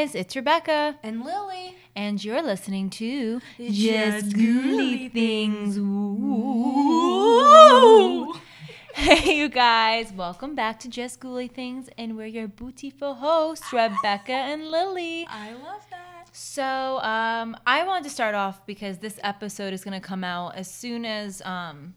Guys, it's Rebecca, And Lily. and you're listening to Just Ghouly Things. Ooh. Hey, you guys, welcome back to Just Ghouly Things, and we're your beautiful hosts, Rebecca and Lily. I love that. So, um, I wanted to start off because this episode is going to come out as soon as um,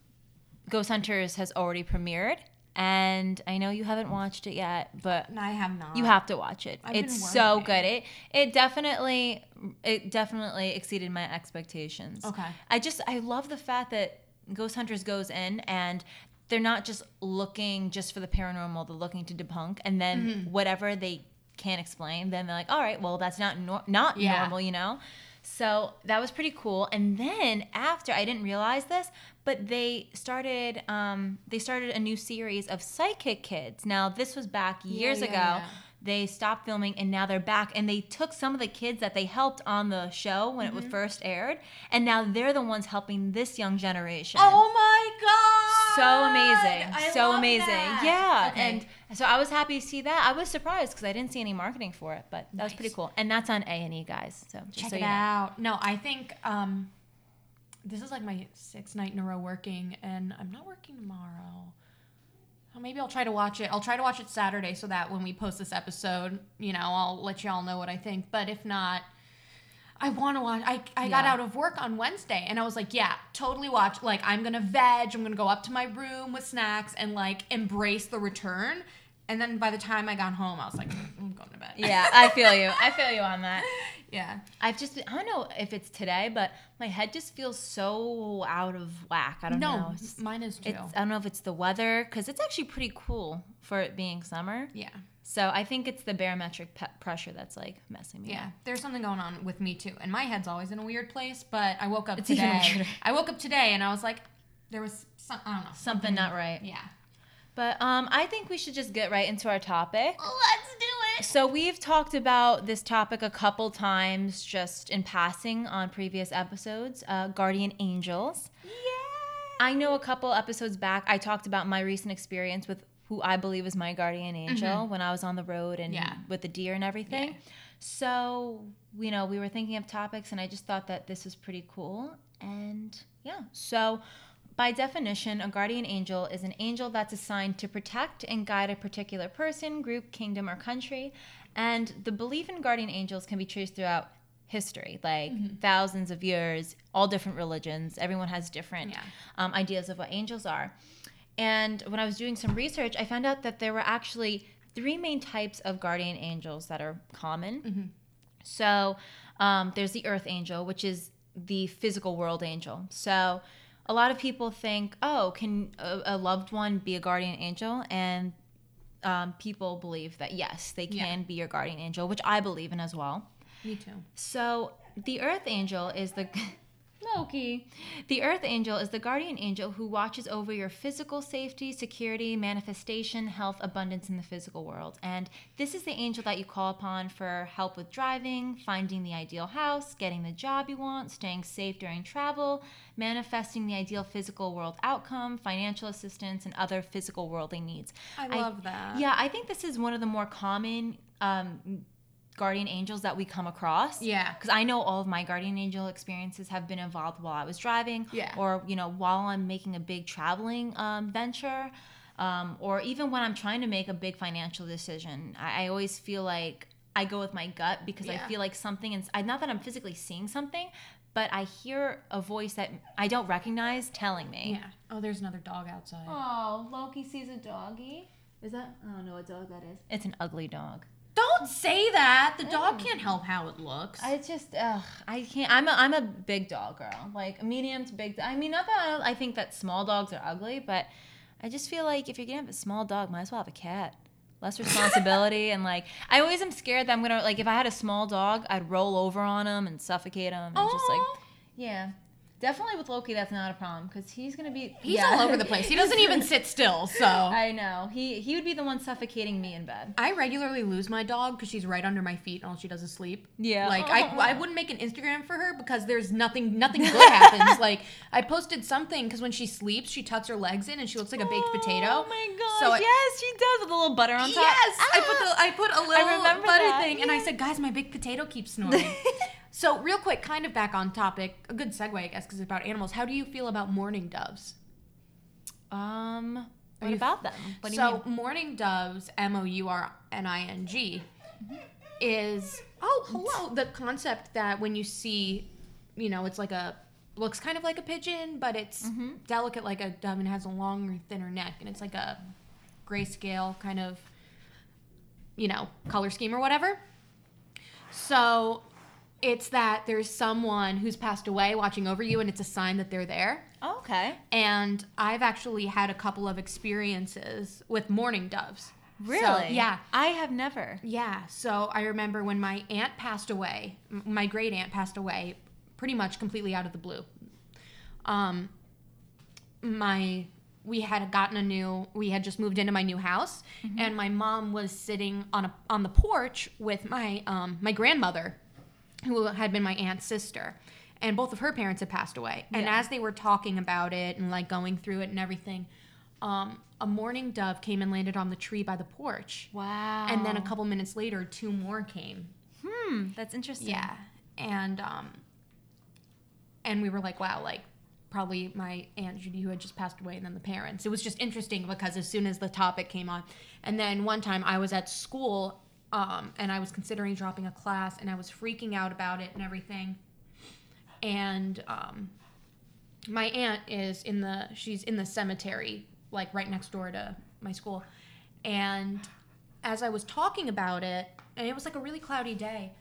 Ghost Hunters has already premiered. And I know you haven't watched it yet, but And I have not. you have to watch it. I've it's so good. It it definitely it definitely exceeded my expectations. Okay. I just I love the fact that Ghost Hunters goes in and they're not just looking just for the paranormal, they're looking to debunk and then Mm-hmm. whatever they can't explain, then they're like, "All right, well, that's not nor- not Yeah. normal, you know?" So that was pretty cool. And then after, I didn't realize this, but they started um, they started a new series of Psychic Kids. Now this was back years yeah, ago. yeah. They stopped filming and now they're back. And they took some of the kids that they helped on the show when Mm-hmm. it was first aired, and now they're the ones helping this young generation. Oh my god. So amazing. I so amazing. that. Yeah. Okay. And so I was happy to see that. I was surprised because I didn't see any marketing for it, but that was pretty cool. And that's on A&E, guys. So just check so it you know. out. No, I think um this is like my sixth night in a row working and I'm not working tomorrow. Well, maybe I'll try to watch it. I'll try to watch it Saturday so that when we post this episode, you know, I'll let y'all know what I think. But if not, I want to watch. I, I got out of work on Wednesday and I was like, yeah, totally watch. Like, I'm going to veg. I'm going to go up to my room with snacks and like embrace the return. And then by the time I got home, I was like, mm, I'm going to bed. Yeah, I feel you. I feel you on that. yeah. I've just I don't know if it's today, but my head just feels so out of whack. I don't know. No, It's, mine is too. it's I don't know if it's the weather because it's actually pretty cool for it being summer. yeah. So I think it's the barometric pe- pressure that's like messing me Yeah, up. there's something going on with me too, and my head's always in a weird place. But I woke up It's even today. weirder. I woke up today, and I was like, there was some, I don't know Something not right. Yeah, But um, I think we should just get right into our topic. let's do it. So we've talked about this topic a couple times, just in passing on previous episodes. Uh, guardian angels. Yeah. I know a couple episodes back, I talked about my recent experience with who I believe is my guardian angel when I was on the road and Yeah. with the deer and everything. Yeah. So, you know, we were thinking of topics, and I just thought that this was pretty cool. And yeah, so by definition, a guardian angel is an angel that's assigned to protect and guide a particular person, group, kingdom, or country. And the belief in guardian angels can be traced throughout history, like Mm-hmm. thousands of years, all different religions. Everyone has different Yeah. um, ideas of what angels are. And when I was doing some research, I found out that there were actually three main types of guardian angels that are common. Mm-hmm. So um, there's the earth angel, which is the physical world angel. So a lot of people think, oh, can a, a loved one be a guardian angel? And um, people believe that yes, they Yeah. can be your guardian angel, which I believe in as well. Me too. So the Earth Angel is the Loki. The Earth Angel is the guardian angel who watches over your physical safety, security, manifestation, health, abundance in the physical world. And this is the angel that you call upon for help with driving, finding the ideal house, getting the job you want, staying safe during travel, manifesting the ideal physical world outcome, financial assistance, and other physical worldly needs. I love that. Yeah, I think this is one of the more common um, guardian angels that we come across. Yeah. Because I know all of my guardian angel experiences have been involved while I was driving. Yeah. Or, you know, while I'm making a big traveling um, venture. Um, or even when I'm trying to make a big financial decision. I, I always feel like I go with my gut because I feel like something, ins- I not that I'm physically seeing something, but I hear a voice that I don't recognize telling me. Yeah. Oh, there's another dog outside. Oh, Loki sees a doggy. Is that? I don't know what dog that is. It's an ugly dog. Don't say that. The dog can't help how it looks. I just, ugh, I can't. I'm a, I'm a big dog girl, like medium to big. I mean, not that I, I think that small dogs are ugly, but I just feel like if you're gonna have a small dog, might as well have a cat. Less responsibility and like I always am scared that I'm gonna like if I had a small dog, I'd roll over on him and suffocate him and just like Aw. yeah. Definitely with Loki, that's not a problem because he's gonna be. He's yeah. all over the place. He doesn't even sit still. So I know he he would be the one suffocating me in bed. I regularly lose my dog because she's right under my feet and all she does is sleep. Yeah. Like I, I wouldn't make an Instagram for her because there's nothing nothing good happens. Like I posted something because when she sleeps, she tucks her legs in and she looks like a baked potato. Oh my gosh! So I- yes, she does with a little butter on top. Yes, I Ah! put the I put a little butter that, thing, and I said, "Guys, my big potato keeps snoring." So, real quick, kind of back on topic, a good segue, I guess, because it's about animals. How do you feel about mourning doves? Um, what you- about them? What so, mourning doves, M O U R N I N G, is oh hello the concept that when you see, you know, it's like a looks kind of like a pigeon, but it's Mm-hmm. delicate like a dove and has a longer, thinner neck, and it's like a grayscale kind of, you know, color scheme or whatever. So. It's that there's someone who's passed away watching over you, and it's a sign that they're there. Oh, okay. And I've actually had a couple of experiences with mourning doves. Really? So, yeah. I have never. Yeah. So I remember when my aunt passed away, m- my great aunt passed away pretty much completely out of the blue. Um, my we had gotten a new we had just moved into my new house and my mom was sitting on a on the porch with my um my grandmother who had been my aunt's sister and both of her parents had passed away and Yeah. as they were talking about it and like going through it and everything um, a mourning dove came and landed on the tree by the porch Wow. and then a couple minutes later two more came Hmm, that's interesting. yeah and um and we were like wow like probably my aunt judy who had just passed away and then the parents it was just interesting because as soon as the topic came on and then one time i was at school um, and i was considering dropping a class and i was freaking out about it and everything and um, my aunt is in the she's in the cemetery like right next door to my school and as i was talking about it and it was like a really cloudy day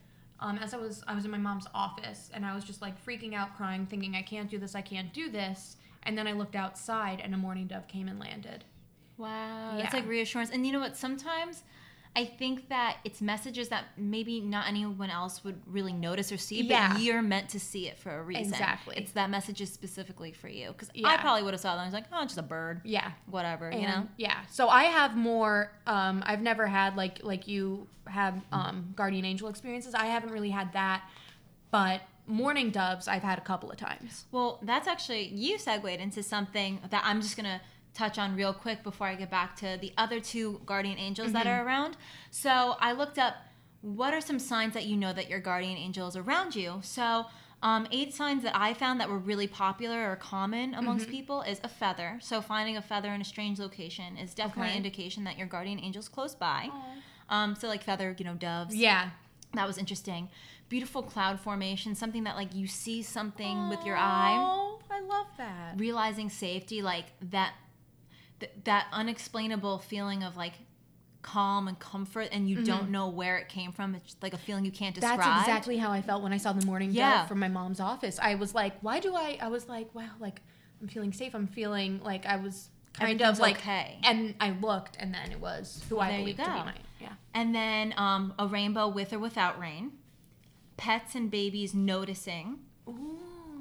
um, as i was i was in my mom's office and i was just like freaking out crying thinking i can't do this i can't do this and then i looked outside and a mourning dove came and landed Wow. That's like reassurance. And you know what? Sometimes I think that it's messages that maybe not anyone else would really notice or see, Yeah. but you're meant to see it for a reason. Exactly. It's that message is specifically for you. Because I probably would have saw that and I was like, oh, just a bird. yeah Whatever, you know? yeah so i have more um, i've never had like like you have um, guardian angel experiences i haven't really had that but mourning doves i've had a couple of times Well, that's actually, you segued into something that I'm just going to touch on real quick before I get back to the other two guardian angels that Mm-hmm. are around. So I looked up what are some signs that you know that your guardian angel is around you. So, um, eight signs that I found that were really popular or common amongst Mm-hmm. people is a feather. So, finding a feather in a strange location is definitely Okay. an indication that your guardian angel's close by. Um, so, like feather, you know, doves. yeah That was interesting. Beautiful cloud formation, something that like you see something with your eye oh i love that realizing safety like that th- that unexplainable feeling of like calm and comfort and you don't know where it came from it's like a feeling you can't describe Mm-hmm. That's exactly how I felt when I saw the morning Yeah. from my mom's office. I was like, why do I? I was like, wow, like I'm feeling safe. I'm feeling like I was kind of like, okay. and I looked, and then it was who I There believed to be my yeah. and then um, a rainbow with or without rain pets and babies noticing Ooh.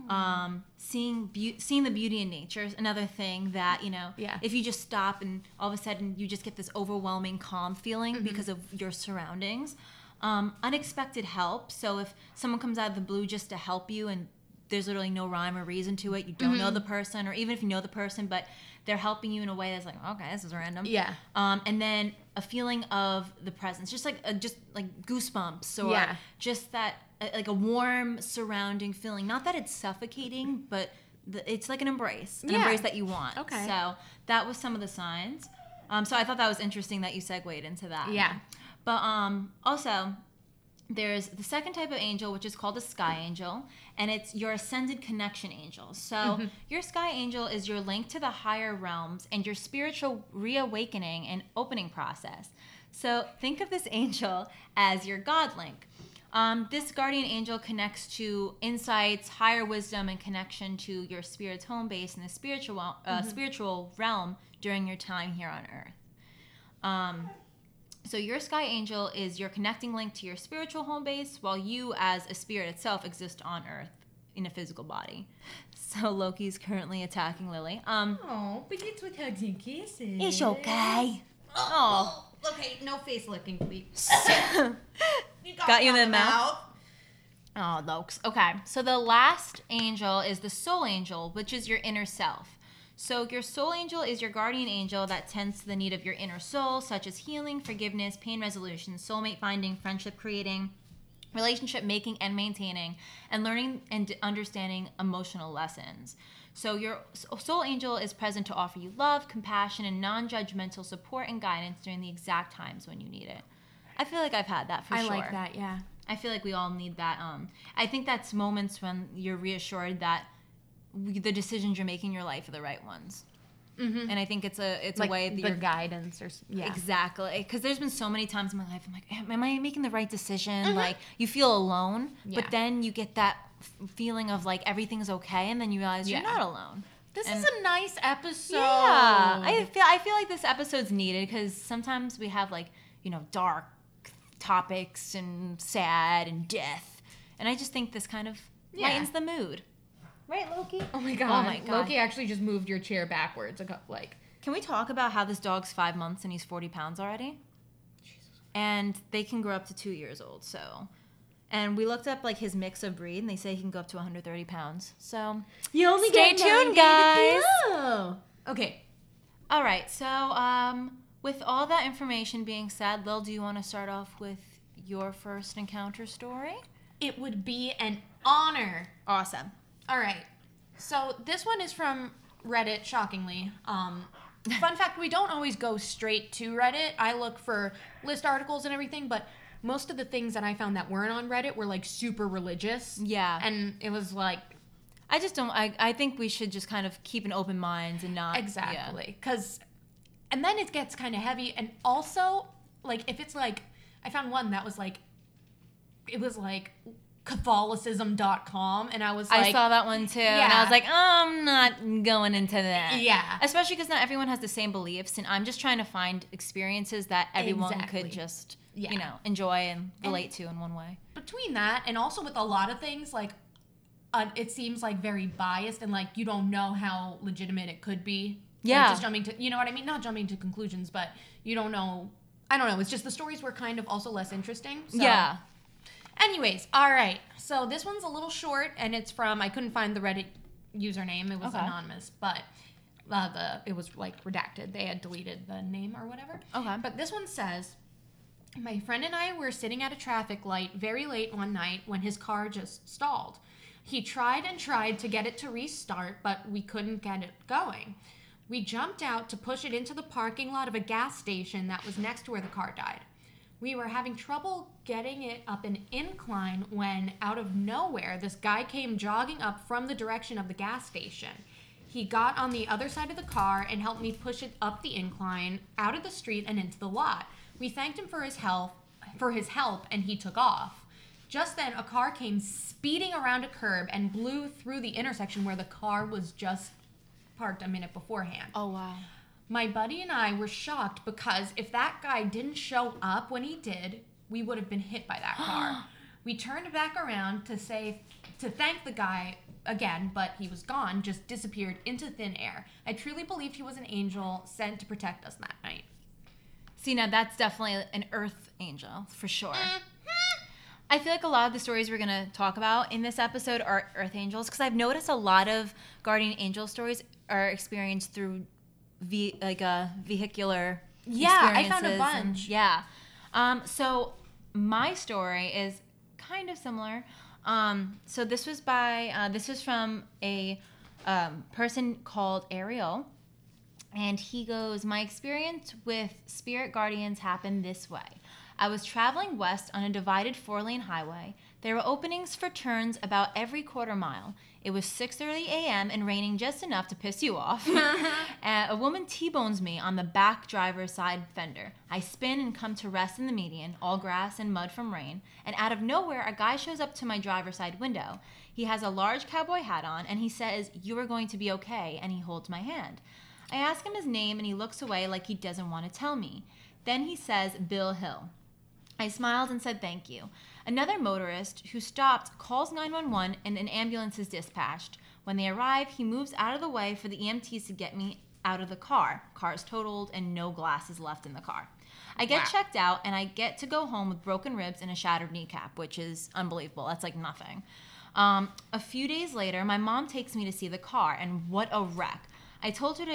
Um, seeing beau- seeing the beauty in nature is another thing that you know Yeah. if you just stop and all of a sudden you just get this overwhelming calm feeling Mm-hmm. because of your surroundings um, unexpected help so if someone comes out of the blue just to help you and there's literally no rhyme or reason to it you don't Mm-hmm. know the person or even if you know the person but they're helping you in a way that's like okay this is random Yeah. um, and then a feeling of the presence just like a, just like goosebumps or Yeah. just that uh, like a warm surrounding feeling not that it's suffocating but the, it's like an embrace an Yeah. embrace that you want Okay. so that was some of the signs um, so i thought that was interesting that you segued into that Yeah. but um, also there's the second type of angel which is called a sky angel and it's your ascended connection angel so Mm-hmm. your sky angel is your link to the higher realms and your spiritual reawakening and opening process so think of this angel as your god link um, this guardian angel connects to insights higher wisdom and connection to your spirit's home base in the spiritual uh, Mm-hmm. spiritual realm during your time here on earth um, so your sky angel is your connecting link to your spiritual home base, while you, as a spirit itself, exist on Earth in a physical body. So Loki's currently attacking Lily. Um, Oh, but it's with hugs and kisses. it's okay. Oh, Okay, no face licking, please. got you in the mouth. Oh, Lokes. Okay, so the last angel is the soul angel, which is your inner self. So your soul angel is your guardian angel that tends to the need of your inner soul, such as healing, forgiveness, pain resolution, soulmate finding, friendship creating, relationship making and maintaining, and learning and understanding emotional lessons. So your soul angel is present to offer you love, compassion, and non-judgmental support and guidance during the exact times when you need it. I feel like I've had that for I sure. I like that, yeah. I feel like we all need that. Um, I think that's moments when you're reassured that we, the decisions you're making in your life are the right ones. Mm-hmm. And I think it's a it's like a way that the you're guidance or yeah. exactly because there's been so many times in my life I'm like, am, I making the right decision? Mhm. Like you feel alone, Yeah. but then you get that f- feeling of like everything's okay, and then you realize you're not alone. This And- is a nice episode. Yeah, I feel I feel like this episode's needed because sometimes we have like you know dark topics and sad and death, and I just think this kind of Yeah. lightens the mood. Right, Loki? Oh my god. Oh my God. Loki actually just moved your chair backwards a couple like Can we talk about how this dog's five months and he's forty pounds already? And they can grow up to two years old. So, and we looked up like his mix of breed, and they say he can go up to 130 pounds. So, You only Stay get tuned, 90 to guys. Okay. All right. So, um, with all that information being said, Lil, do you want to start off with your first encounter story? It would be an honor. Awesome. All right. So this one is from Reddit, shockingly. Um, fun fact we don't always go straight to Reddit. I look for list articles and everything, but most of the things that I found that weren't on Reddit were like super religious. Yeah. And it was like, I just don't. I, I think we should just kind of keep an open mind and not exactly. Because, and then it gets kind of heavy. And also, like, if it's like, I found one that was like, it was like Catholicism.com. And I was like, I saw that one too, and I was like, oh, I'm not going into that. yeah. Especially because not everyone has the same beliefs, and I'm just trying to find experiences that everyone Exactly. could just, Yeah. you know, enjoy and relate to in one way. between that and also with a lot of things like uh, it seems like very biased and like you don't know how legitimate it could be Like, Yeah. just jumping to you know what i mean not jumping to conclusions but you don't know i don't know it's just the stories were kind of also less interesting so. yeah. anyways all right so this one's a little short and it's from i couldn't find the reddit username it was Okay. anonymous but uh, the it was like redacted they had deleted the name or whatever Okay. but this one says my friend and I were sitting at a traffic light very late one night when his car just stalled. He tried and tried to get it to restart, but we couldn't get it going. We jumped out to push it into the parking lot of a gas station that was next to where the car died. We were having trouble getting it up an incline when, out of nowhere, this guy came jogging up from the direction of the gas station. He got on the other side of the car and helped me push it up the incline, out of the street, and into the lot. We thanked him for his help, for his help, and he took off. Just then, a car came speeding around a curb and blew through the intersection where the car was just parked a minute beforehand. Oh wow. My buddy and I were shocked because if that guy didn't show up when he did, we would have been hit by that car. we turned back around to say to thank the guy again, but he was gone, just disappeared into thin air. I truly believed he was an angel sent to protect us that night. See, now that's definitely an earth angel for sure. Mm-hmm. I feel like a lot of the stories we're gonna talk about in this episode are earth angels because I've noticed a lot of guardian angel stories are experienced through ve- like a vehicular. Yeah, I found a and- bunch. yeah. Um, so my story is kind of similar. Um, so this was by uh, this was from a um, person called Ariel. And he goes, My experience with spirit guardians happened this way. I was traveling west on a divided four lane highway. There were openings for turns about every quarter mile. It was 6:30 a.m. and raining just enough to piss you off. Uh, a woman T-bones me on the back driver's side fender. I spin and come to rest in the median, all grass and mud from rain. And out of nowhere, a guy shows up to my driver's side window. He has a large cowboy hat on, and he says, "You are going to be okay." And he holds my hand. I ask him his name, and he looks away like he doesn't want to tell me. Then he says, "Bill Hill." I smiled and said thank you. Another motorist who stopped calls 911 and an ambulance is dispatched. When they arrive, he moves out of the way for the EMTs to get me out of the car. Car is totaled and no glass is left in the car. I get Wow. checked out and I get to go home with broken ribs and a shattered kneecap, which is unbelievable. That's like nothing. Um, a few days later, my mom takes me to see the car, and what a wreck! I told her to,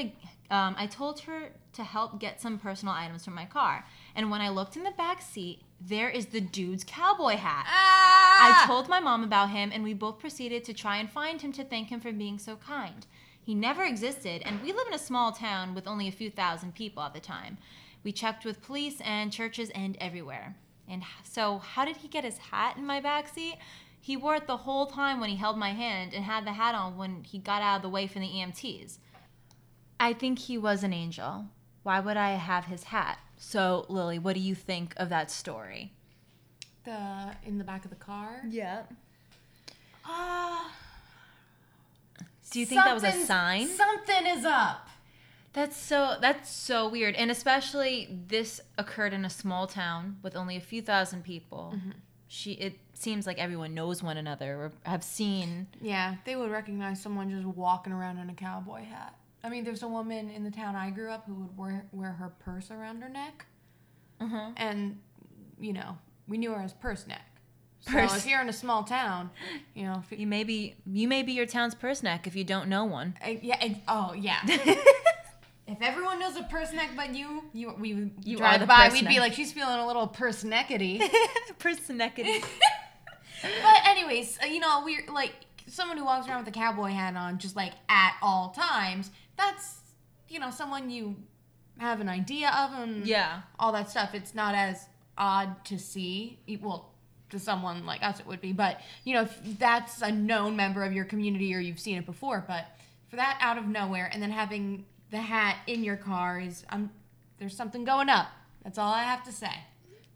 um, I told her to help get some personal items from my car, and when I looked in the back seat, there is the dude's cowboy hat. Ah! I told my mom about him, and we both proceeded to try and find him to thank him for being so kind. He never existed, and we live in a small town with only a few thousand people at the time. We checked with police and churches and everywhere. And so, how did he get his hat in my backseat? He wore it the whole time when he held my hand and had the hat on when he got out of the way from the EMTs. I think he was an angel. Why would I have his hat? So, Lily, what do you think of that story? the in the back of the car. Yeah. Ah. Do you think that was a sign? Something is up. That's so that's so weird, and especially this occurred in a small town with only a few thousand people. She it seems like everyone knows one another or have seen. Yeah, they would recognize someone just walking around in a cowboy hat. I mean, there's a woman in the town I grew up who would wear wear her purse around her neck, Uh-huh. and you know, we knew her as Purse Neck. So Purse- if you're in a small town, you know, you, You may be you may be your town's purse neck if you don't know one. uh, yeah, it, oh yeah. if everyone knows a purse neck but you, you we would You are drive the by, we'd be like, she's feeling a little purse neckety. purse neckety. but anyways, uh, you know, we're like someone who walks around with a cowboy hat on, just like at all times. That's you know someone you have an idea of and yeah. all that stuff. It's not as odd to see. Well, to someone like us, it would be. But you know, if that's a known member of your community or you've seen it before. But for that out of nowhere and then having the hat in your car is um, there's something going up. That's all I have to say.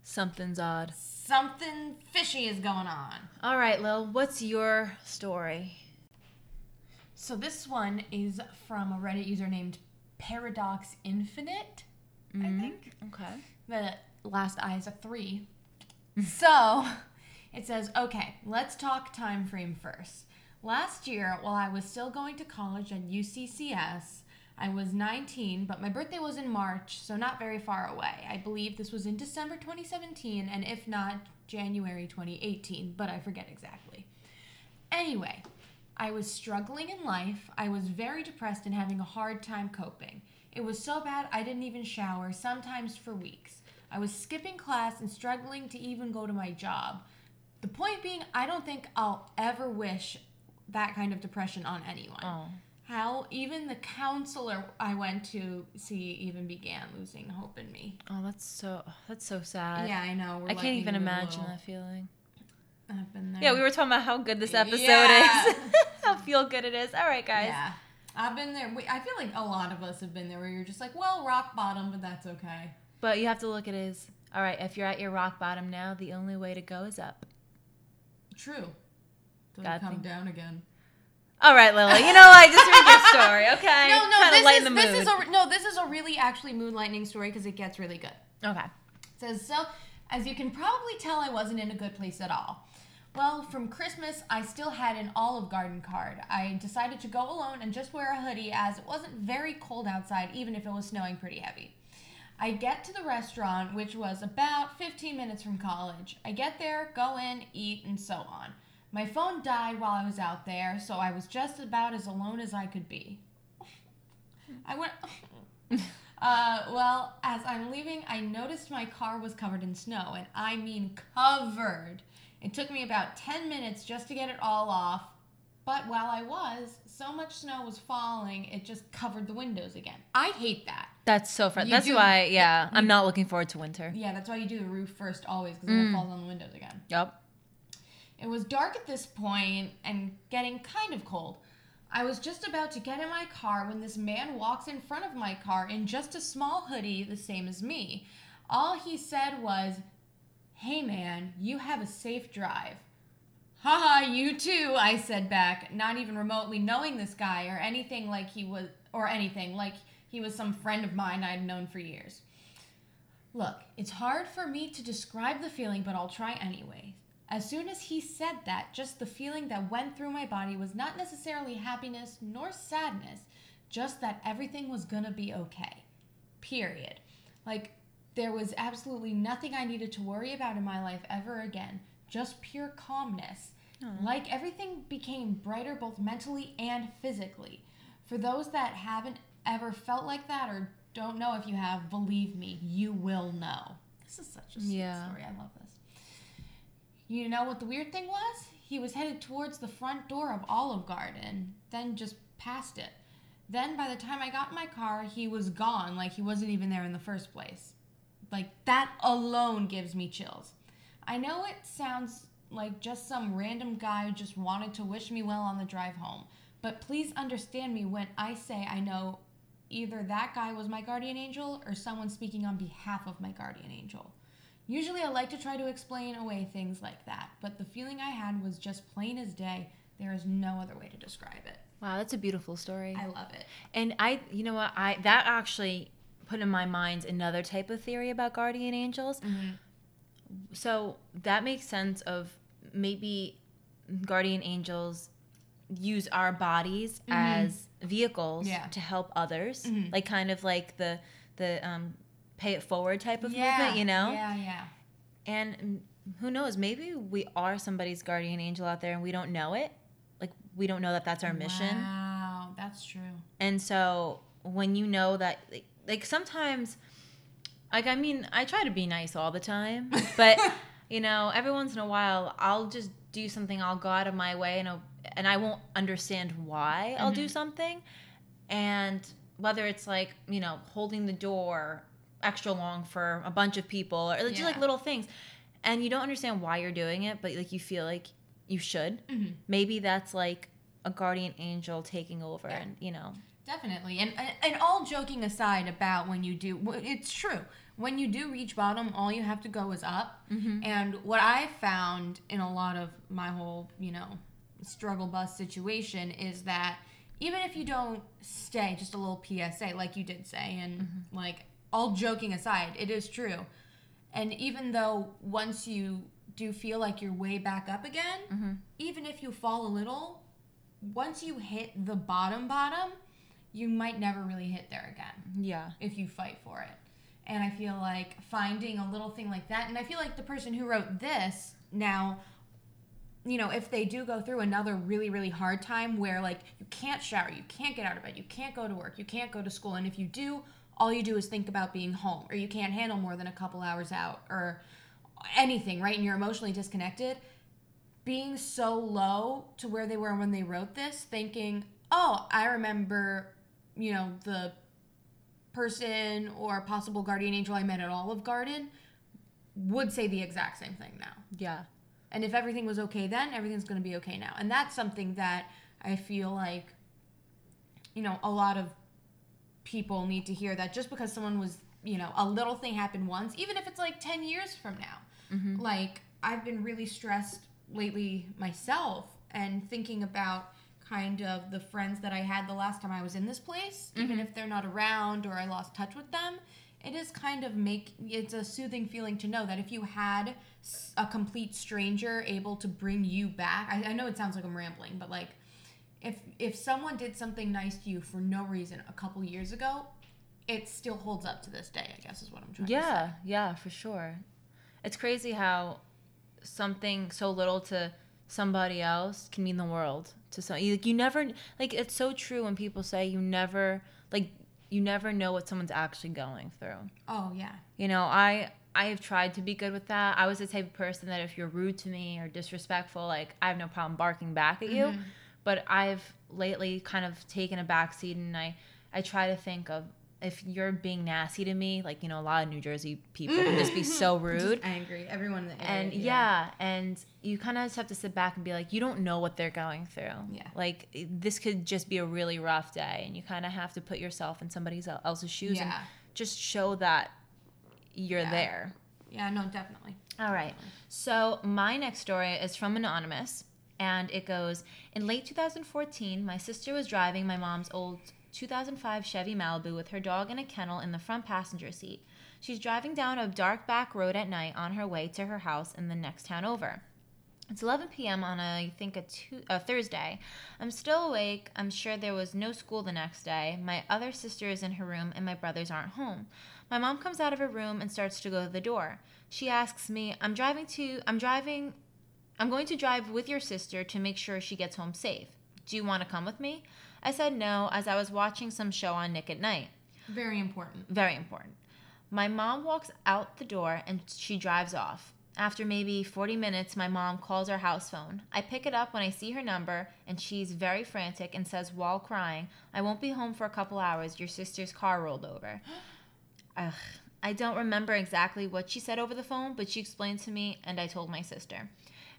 Something's odd. Something fishy is going on. All right, Lil, what's your story? So this one is from a Reddit user named Paradox Infinite, I mm-hmm. think. Okay. The last I is a three. Mm. so it says, okay, let's talk time frame first. Last year, while I was still going to college at UCCS, I was 19, but my birthday was in March, so not very far away. I believe this was in December 2017, and if not, January 2018, but I forget exactly. Anyway, I was struggling in life. I was very depressed and having a hard time coping. It was so bad I didn't even shower, sometimes for weeks. I was skipping class and struggling to even go to my job. The point being, I don't think I'll ever wish that kind of depression on anyone. Oh. How even the counselor I went to see even began losing hope in me. Oh, that's so that's so sad. yeah, I know. We're I can't even imagine that feeling. I've been there. Yeah, we were talking about how good this episode Yeah. is. how feel good it is. All right, guys. Yeah. I've been there. We- I feel like a lot of us have been there where you're just like, well, rock bottom, but that's okay. But you have to look at it as all right, if you're at your rock bottom now, the only way to go is up. True. God come think- down again. All right, Lily. You know what? Just read your story, okay? No, no, Kinda this is this is a no, this is a really actually mood lightning story because it gets really good. okay. It says so. As you can probably tell, I wasn't in a good place at all. Well, from Christmas, I still had an Olive Garden card. I decided to go alone and just wear a hoodie as it wasn't very cold outside, even if it was snowing pretty heavy. I get to the restaurant, which was about 15 minutes from college. I get there, go in, eat, and so on. My phone died while I was out there, so I was just about as alone as I could be. I went. Uh, well, as I'm leaving, I noticed my car was covered in snow, and I mean covered. It took me about 10 minutes just to get it all off, but while I was, so much snow was falling, it just covered the windows again. I hate that. That's so fun. You That's do- why, yeah, I'm not looking forward to winter. Yeah, that's why you do the roof first always, because then it mm. falls on the windows again. Yep. It was dark at this point and getting kind of cold. I was just about to get in my car when this man walks in front of my car in just a small hoodie, the same as me. All he said was, Hey man, you have a safe drive. Haha, you too, I said back, not even remotely knowing this guy or anything like he was, or anything like he was some friend of mine I'd known for years. Look, it's hard for me to describe the feeling, but I'll try anyway. As soon as he said that, just the feeling that went through my body was not necessarily happiness nor sadness, just that everything was gonna be okay. Period. Like, there was absolutely nothing I needed to worry about in my life ever again, just pure calmness. Like everything became brighter both mentally and physically. For those that haven't ever felt like that or don't know if you have, believe me, you will know. This is such a sweet Yeah. story. I love this. You know what the weird thing was? He was headed towards the front door of Olive Garden, then just past it. Then by the time I got in my car, he was gone, like he wasn't even there in the first place. Like that alone gives me chills. I know it sounds like just some random guy who just wanted to wish me well on the drive home, but please understand me when I say I know either that guy was my guardian angel or someone speaking on behalf of my guardian angel. Usually I like to try to explain away things like that, but the feeling I had was just plain as day. There is no other way to describe it. Wow, that's a beautiful story. I love it. And I, you know what, I that actually put in my mind another type of theory about guardian angels. Mm-hmm. So that makes sense of maybe guardian angels use our bodies mm-hmm. as vehicles Yeah. to help others, mm-hmm. like kind of like the the um, pay it forward type of yeah, movement, you know. Yeah, yeah. And who knows? Maybe we are somebody's guardian angel out there, and we don't know it. Like we don't know that that's our mission. Wow, that's true. And so when you know that, like, like sometimes, like I mean, I try to be nice all the time, but you know, every once in a while, I'll just do something. I'll go out of my way, and I'll, and I won't understand why I'll do something, and whether it's like you know holding the door extra long for a bunch of people, or just like little things, and you don't understand why you're doing it, but like you feel like you should. Mm-hmm. Maybe that's like a guardian angel taking over, Yeah. and you know. Definitely. And, and all joking aside about when you do, it's true. When you do reach bottom, all you have to go is up. Mm-hmm. And what I found in a lot of my whole, you know, struggle bus situation is that even if you don't stay, just a little PSA, like you did say, and mm-hmm. like all joking aside, it is true. And even though once you do feel like you're way back up again, mm-hmm. even if you fall a little, once you hit the bottom bottom, you might never really hit there again Yeah. if you fight for it. And I feel like finding a little thing like that, and I feel like the person who wrote this now, you know, if they do go through another really, really hard time where like you can't shower, you can't get out of bed, you can't go to work, you can't go to school, and if you do, all you do is think about being home, or you can't handle more than a couple hours out, or anything, right? And you're emotionally disconnected. Being so low to where they were when they wrote this, thinking, oh, I remember, you know, the person or possible guardian angel I met at Olive Garden would say the exact same thing now. Yeah. And if everything was okay then, everything's going to be okay now. And that's something that I feel like, you know, a lot of people need to hear that just because someone was, you know, a little thing happened once, even if it's like 10 years from now. Mm-hmm. Like, I've been really stressed lately myself and thinking about kind of the friends that I had the last time I was in this place, even mm-hmm. if they're not around or I lost touch with them. It is kind of make it's a soothing feeling to know that if you had a complete stranger able to bring you back, I, I know it sounds like I'm rambling, but like if if someone did something nice to you for no reason a couple years ago, it still holds up to this day. I guess is what I'm trying to say. Yeah, yeah, for sure. It's crazy how something so little to somebody else can mean the world to some. Like you never like it's so true when people say you never like you never know what someone's actually going through. Oh yeah. You know, I I have tried to be good with that. I was the type of person that if you're rude to me or disrespectful, like I have no problem barking back at you. Mm-hmm. But I've lately kind of taken a back seat and I I try to think of if you're being nasty to me, like you know, a lot of New Jersey people can just be mm. so rude. angry. Everyone in the And yeah, and you kind of just have to sit back and be like, you don't know what they're going through. Yeah. Like this could just be a really rough day, and you kind of have to put yourself in somebody else's shoes and just show that you're Yeah. there. Yeah, no, definitely. All right. So my next story is from Anonymous, and it goes In late 2014, my sister was driving my mom's old 2005 Chevy Malibu with her dog in a kennel in the front passenger seat. She's driving down a dark back road at night on her way to her house in the next town over. It's 11 p.m. on a, I think a, tu- a Thursday. I'm still awake. I'm sure there was no school the next day. My other sister is in her room and my brothers aren't home. My mom comes out of her room and starts to go to the door. She asks me, "I'm driving to I'm driving I'm going to drive with your sister to make sure she gets home safe. Do you want to come with me?" I said no as I was watching some show on Nick at Nite. Very important. Very important. My mom walks out the door and she drives off. After maybe 40 minutes, my mom calls our house phone. I pick it up when I see her number, and she's very frantic and says, while crying, I won't be home for a couple hours. Your sister's car rolled over. Ugh. I don't remember exactly what she said over the phone, but she explained to me, and I told my sister.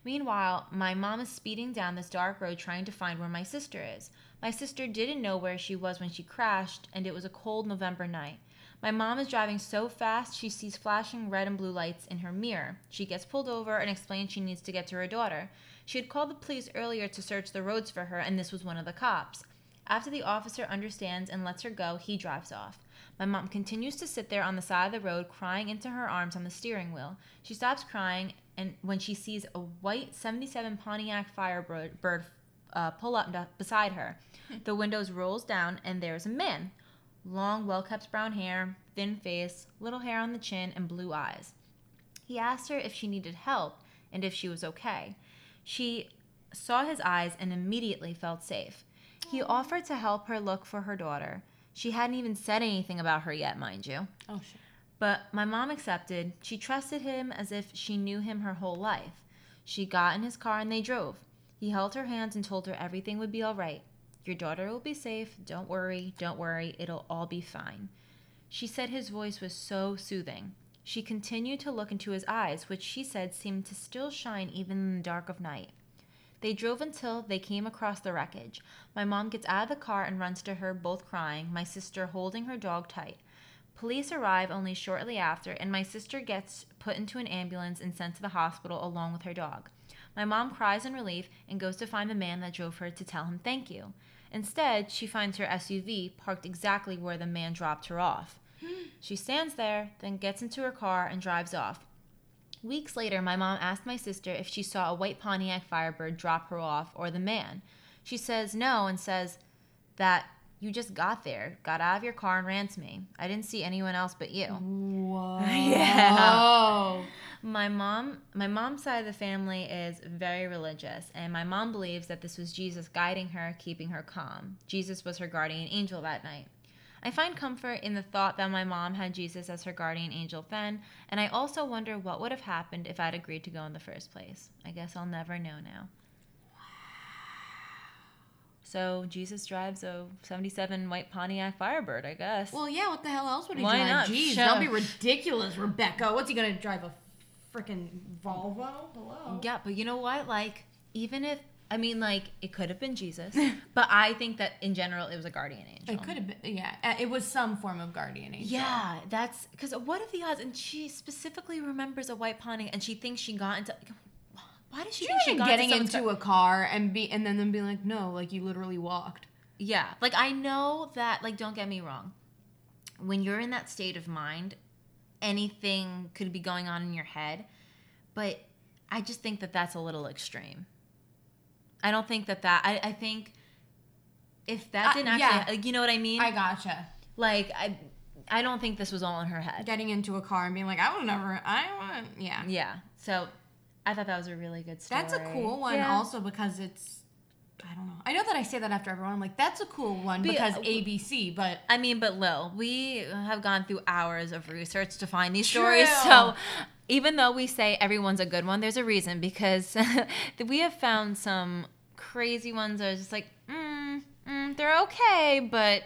Meanwhile, my mom is speeding down this dark road trying to find where my sister is. My sister didn't know where she was when she crashed, and it was a cold November night. My mom is driving so fast she sees flashing red and blue lights in her mirror. She gets pulled over and explains she needs to get to her daughter. She had called the police earlier to search the roads for her, and this was one of the cops. After the officer understands and lets her go, he drives off. My mom continues to sit there on the side of the road, crying into her arms on the steering wheel. She stops crying, and when she sees a white 77 Pontiac Firebird bird, uh, pull up beside her, the windows rolls down, and there's a man. Long, well kept brown hair, thin face, little hair on the chin, and blue eyes. He asked her if she needed help and if she was okay. She saw his eyes and immediately felt safe. He offered to help her look for her daughter. She hadn't even said anything about her yet, mind you. Oh shit. But my mom accepted. She trusted him as if she knew him her whole life. She got in his car and they drove. He held her hands and told her everything would be all right. Your daughter will be safe. Don't worry, don't worry. It'll all be fine. She said his voice was so soothing. She continued to look into his eyes, which she said seemed to still shine even in the dark of night. They drove until they came across the wreckage. My mom gets out of the car and runs to her, both crying, my sister holding her dog tight. Police arrive only shortly after, and my sister gets put into an ambulance and sent to the hospital along with her dog. My mom cries in relief and goes to find the man that drove her to tell him thank you. Instead, she finds her SUV parked exactly where the man dropped her off. She stands there, then gets into her car and drives off. Weeks later, my mom asked my sister if she saw a white Pontiac Firebird drop her off or the man. She says no and says that you just got there, got out of your car and ran to me. I didn't see anyone else but you. Whoa. Yeah. My mom, my mom's side of the family is very religious, and my mom believes that this was Jesus guiding her, keeping her calm. Jesus was her guardian angel that night. I find comfort in the thought that my mom had Jesus as her guardian angel then, and I also wonder what would have happened if I'd agreed to go in the first place. I guess I'll never know now. So Jesus drives a 77 white Pontiac Firebird, I guess. Well, yeah. What the hell else would he Why drive? not? Jeez, that'd be ridiculous, Rebecca. What's he gonna drive? A freaking Volvo? Hello. Yeah, but you know what? Like, even if I mean, like, it could have been Jesus, but I think that in general it was a guardian angel. It could have been. Yeah. uh, It was some form of guardian angel. Yeah, that's because what are the odds? And she specifically remembers a white pony, and she thinks she got into. Why does she think she got getting into, into a car and be and then them being like, no, like you literally walked. Yeah, like I know that. Like, don't get me wrong. When you're in that state of mind, anything could be going on in your head, but I just think that that's a little extreme. I don't think that that. I, I think if that Uh, didn't actually, yeah. like, you know what I mean? I gotcha. like I, I don't think this was all in her head. Getting into a car and being like, I would never. I want. Yeah. Yeah. So, I thought that was a really good story. That's a cool one, Yeah. also because it's. I don't know. I know that I say that after everyone. I'm like, that's a cool one Be- because uh, ABC, but I mean, but Lil, we have gone through hours of research to find these True. stories. So even though we say everyone's a good one, there's a reason because we have found some crazy ones that are just like, mm, mm, they're okay, but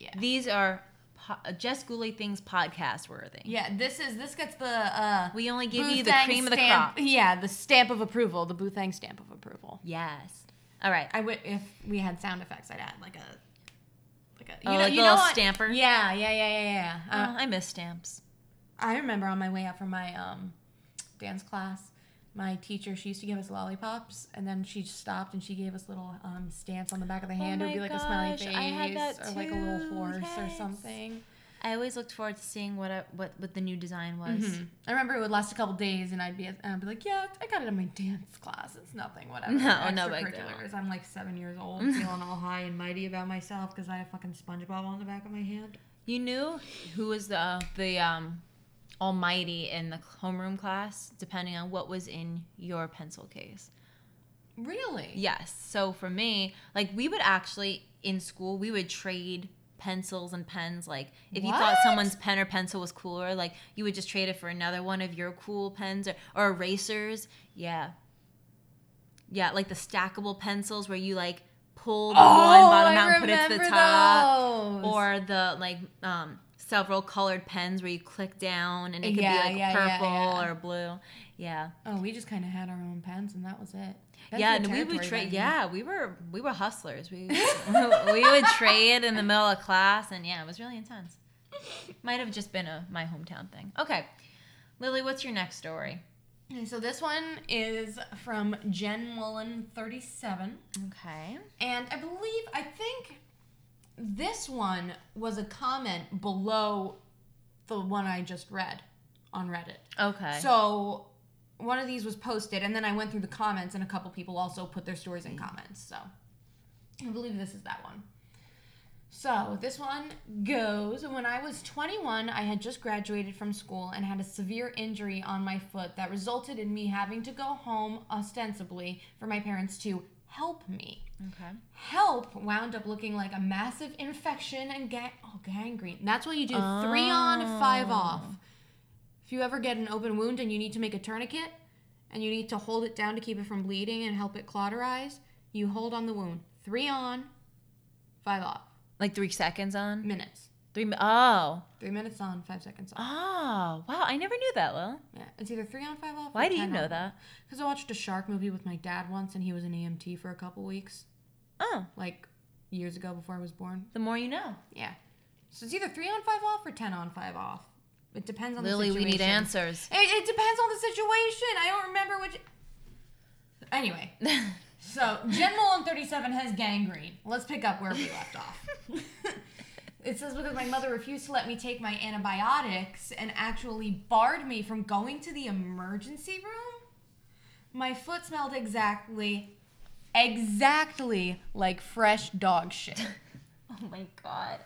Yeah. these are po- Just Ghouly things podcast worthy. yeah, this is this gets the uh We only give you the cream of the stamp- crop. Yeah, the stamp of approval, the Boothang stamp of approval. Yes. All right. I would if we had sound effects, I'd add like a like a Oh, like a little what? stamper? Yeah, yeah, yeah, yeah, yeah. Uh, Oh, I miss stamps. I remember on my way out from my um dance class, my teacher she used to give us lollipops, and then she stopped and she gave us little um stamps on the back of the hand. it would Oh be like a smiley face I had that or like a little too, horse or something. I always looked forward to seeing what I, what what the new design was. Mhm. I remember it would last a couple days, and I'd be, I'd be like, "Yeah, I got it in my dance class. It's nothing, whatever." No, no big deal. I'm like seven years old, feeling all high and mighty about myself because I have fucking SpongeBob on the back of my hand. You knew who was the the um, almighty in the homeroom class, depending on what was in your pencil case. Really? Yes. So for me, like we would actually in school we would trade pencils and pens. Like if you thought someone's pen or pencil was cooler, like you would just trade it for another one of your cool pens or, or erasers. Yeah. Yeah, like the stackable pencils where you like pull the one bottom out and put it to the top. Those. Or the like um several colored pens where you click down and it could Yeah, be like yeah, purple yeah. or blue. Yeah. oh, we just kind of had our own pens, and that was it. Pens yeah, and we would trade. Yeah, we were we were hustlers. We we would trade in the middle of class, and yeah, it was really intense. Might have just been a my hometown thing. Okay, Lily, what's your next story? Okay, so this one is from Jen Mullen, 37. Okay. And I believe, I think this one was a comment below the one I just read on Reddit. Okay. So one of these was posted, and then I went through the comments, and a couple people also put their stories in comments. So I believe this is that one. So this one goes When I was 21, I had just graduated from school and had a severe injury on my foot that resulted in me having to go home ostensibly for my parents to help me. okay. Help wound up looking like a massive infection and ga- oh, gangrene. That's what you do three on, five off. Oh. If you ever get an open wound and you need to make a tourniquet and you need to hold it down to keep it from bleeding and help it cauterize, you hold on the wound. Three on, five off. Like three seconds on. Minutes. Three. mi- Oh. Three minutes on, five seconds off. Oh. Wow. I never knew that, Lil. Yeah, it's either three on, five off. Why do you know that? Because I watched a shark movie with my dad once and he was an EMT for a couple weeks, Oh. like years ago before I was born. The more you know. Yeah. So it's either three on five off or ten on five off. It depends on Lily, the situation. we need answers. It, it depends on the situation. I don't remember which. Anyway, so Jen Mullen 37 has gangrene. Let's pick up where we left off. it says because my mother refused to let me take my antibiotics and actually barred me from going to the emergency room. My foot smelled exactly, exactly like fresh dog shit. oh my god.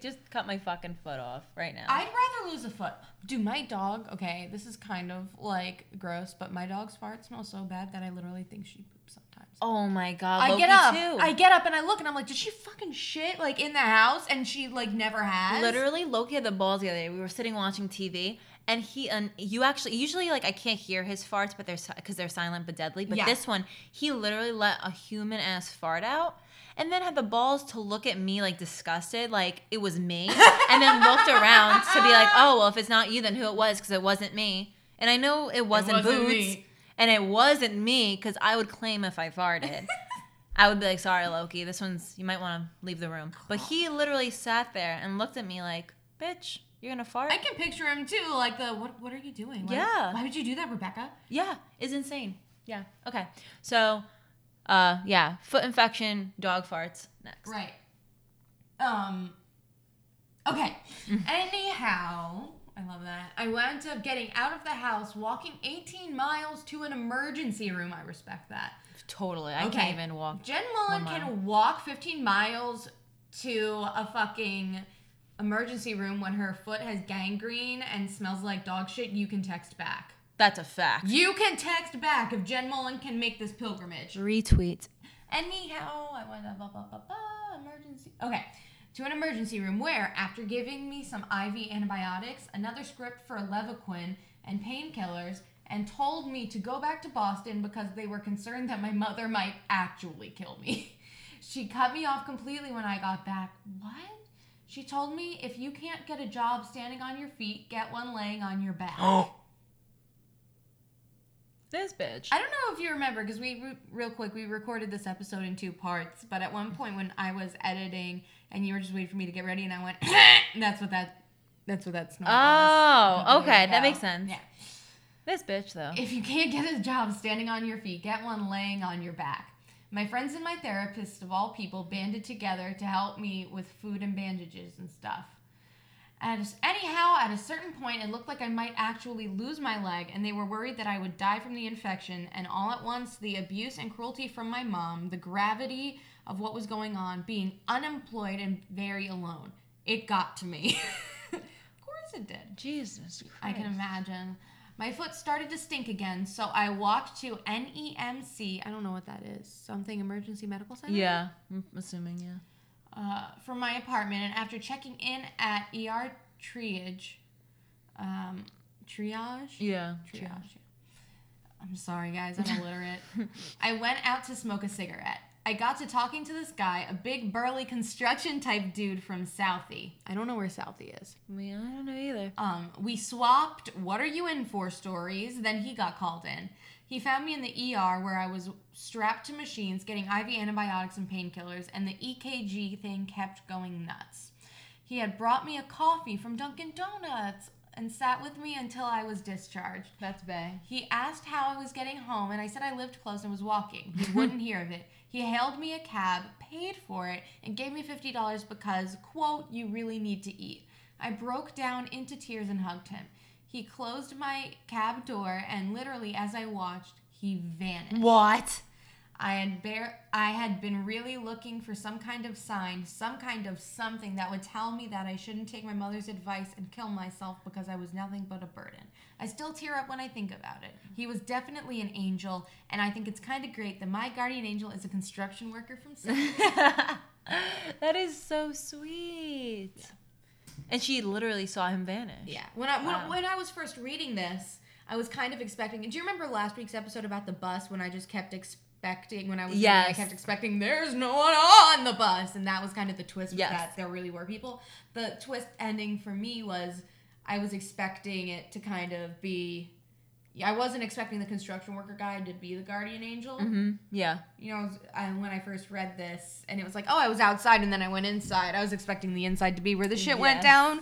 Just cut my fucking foot off right now. I'd rather lose a foot. Do my dog, okay, this is kind of like gross, but my dog's fart smells so bad that I literally think she poops sometimes. oh my god. I Loki get up. Too. I get up and I look and I'm like, did she fucking shit like in the house? And she like never has. Literally, Loki had the balls the other day. We were sitting watching TV, and he and you actually usually like I can't hear his farts, but they're because they're silent but deadly. But Yeah. this one, he literally let a human ass fart out, and then had the balls to look at me like disgusted, like it was me, and then looked around to be like, oh well, if it's not you, then who it was? Because it wasn't me, and I know it wasn't, wasn't Boots, me. and it wasn't me because I would claim if I farted. I would be like, sorry, Loki, this one's, you might want to leave the room. But he literally sat there and looked at me like, bitch, you're going to fart? I can picture him too, like the what what are you doing? Why, Yeah. Why would you do that, Rebecca? yeah, it's insane. Yeah. Okay. So, uh, yeah, foot infection, dog farts next. Right. Um Okay. Anyhow, I love that. I wound up getting out of the house, walking 18 miles to an emergency room. I respect that. Totally. I Okay. can't even walk. Jen Mullen can walk 15 miles to a fucking emergency room when her foot has gangrene and smells like dog shit. You can text back. That's a fact. You can text back if Jen Mullen can make this pilgrimage. Retweet. Anyhow, I went blah, blah, blah, blah, emergency. Okay, to an emergency room where, after giving me some IV antibiotics, another script for Levaquin and painkillers, and told me to go back to Boston because they were concerned that my mother might actually kill me. She cut me off completely when I got back. What? She told me if you can't get a job standing on your feet, get one laying on your back. This bitch. I don't know if you remember because we re- real quick we recorded this episode in two parts. But at one point when I was editing and you were just waiting for me to get ready, and I went, "That's what that, that's what that snort was." Oh, okay, that makes sense. Yeah. This bitch, though. If you can't get a job standing on your feet, get one laying on your back. My friends and my therapist, of all people, banded together to help me with food and bandages and stuff. At a, anyhow, at a certain point, it looked like I might actually lose my leg, and they were worried that I would die from the infection. And all at once, the abuse and cruelty from my mom, the gravity of what was going on, being unemployed and very alone, it got to me. of course it did. Jesus Christ. I can imagine. My foot started to stink again, so I walked to NEMC. I don't know what that is. Something emergency medical center? Yeah, I'm assuming, yeah. Uh, from my apartment, and after checking in at ER triage, um, triage, Yeah. triage. I'm sorry, guys, I'm illiterate. I went out to smoke a cigarette. I got to talking to this guy, a big burly construction type dude from Southie. I don't know where Southie is. I mean, I don't know either. Um, we swapped "What are you in for?" stories. Then he got called in. He found me in the ER where I was strapped to machines, getting IV antibiotics and painkillers, and the EKG thing kept going nuts. He had brought me a coffee from Dunkin' Donuts and sat with me until I was discharged. That's Bay. He asked how I was getting home, and I said I lived close and was walking. He wouldn't hear of it. He hailed me a cab, paid for it, and gave me $50 because, quote, you really need to eat. I broke down into tears and hugged him. He closed my cab door, and literally, as I watched, he vanished. What? I had I had been really looking for some kind of sign, some kind of something that would tell me that I shouldn't take my mother's advice and kill myself because I was nothing but a burden. I still tear up when I think about it. He was definitely an angel, and I think it's kind of great that my guardian angel is a construction worker from South. that is so sweet. And she literally saw him vanish. yeah. When I Wow. when, when I was first reading this, I was kind of expecting. Do you remember last week's episode about the bus when I just kept expecting when I was reading, I kept expecting there's no one on the bus, and that was kind of the twist Yes. that there really were people. The twist ending for me was I was expecting it to kind of be. Yeah, I wasn't expecting the construction worker guy to be the guardian angel. Mm-hmm. Yeah. You know, I, when I first read this, and it was like, oh, I was outside, and then I went inside. I was expecting the inside to be where the shit went down.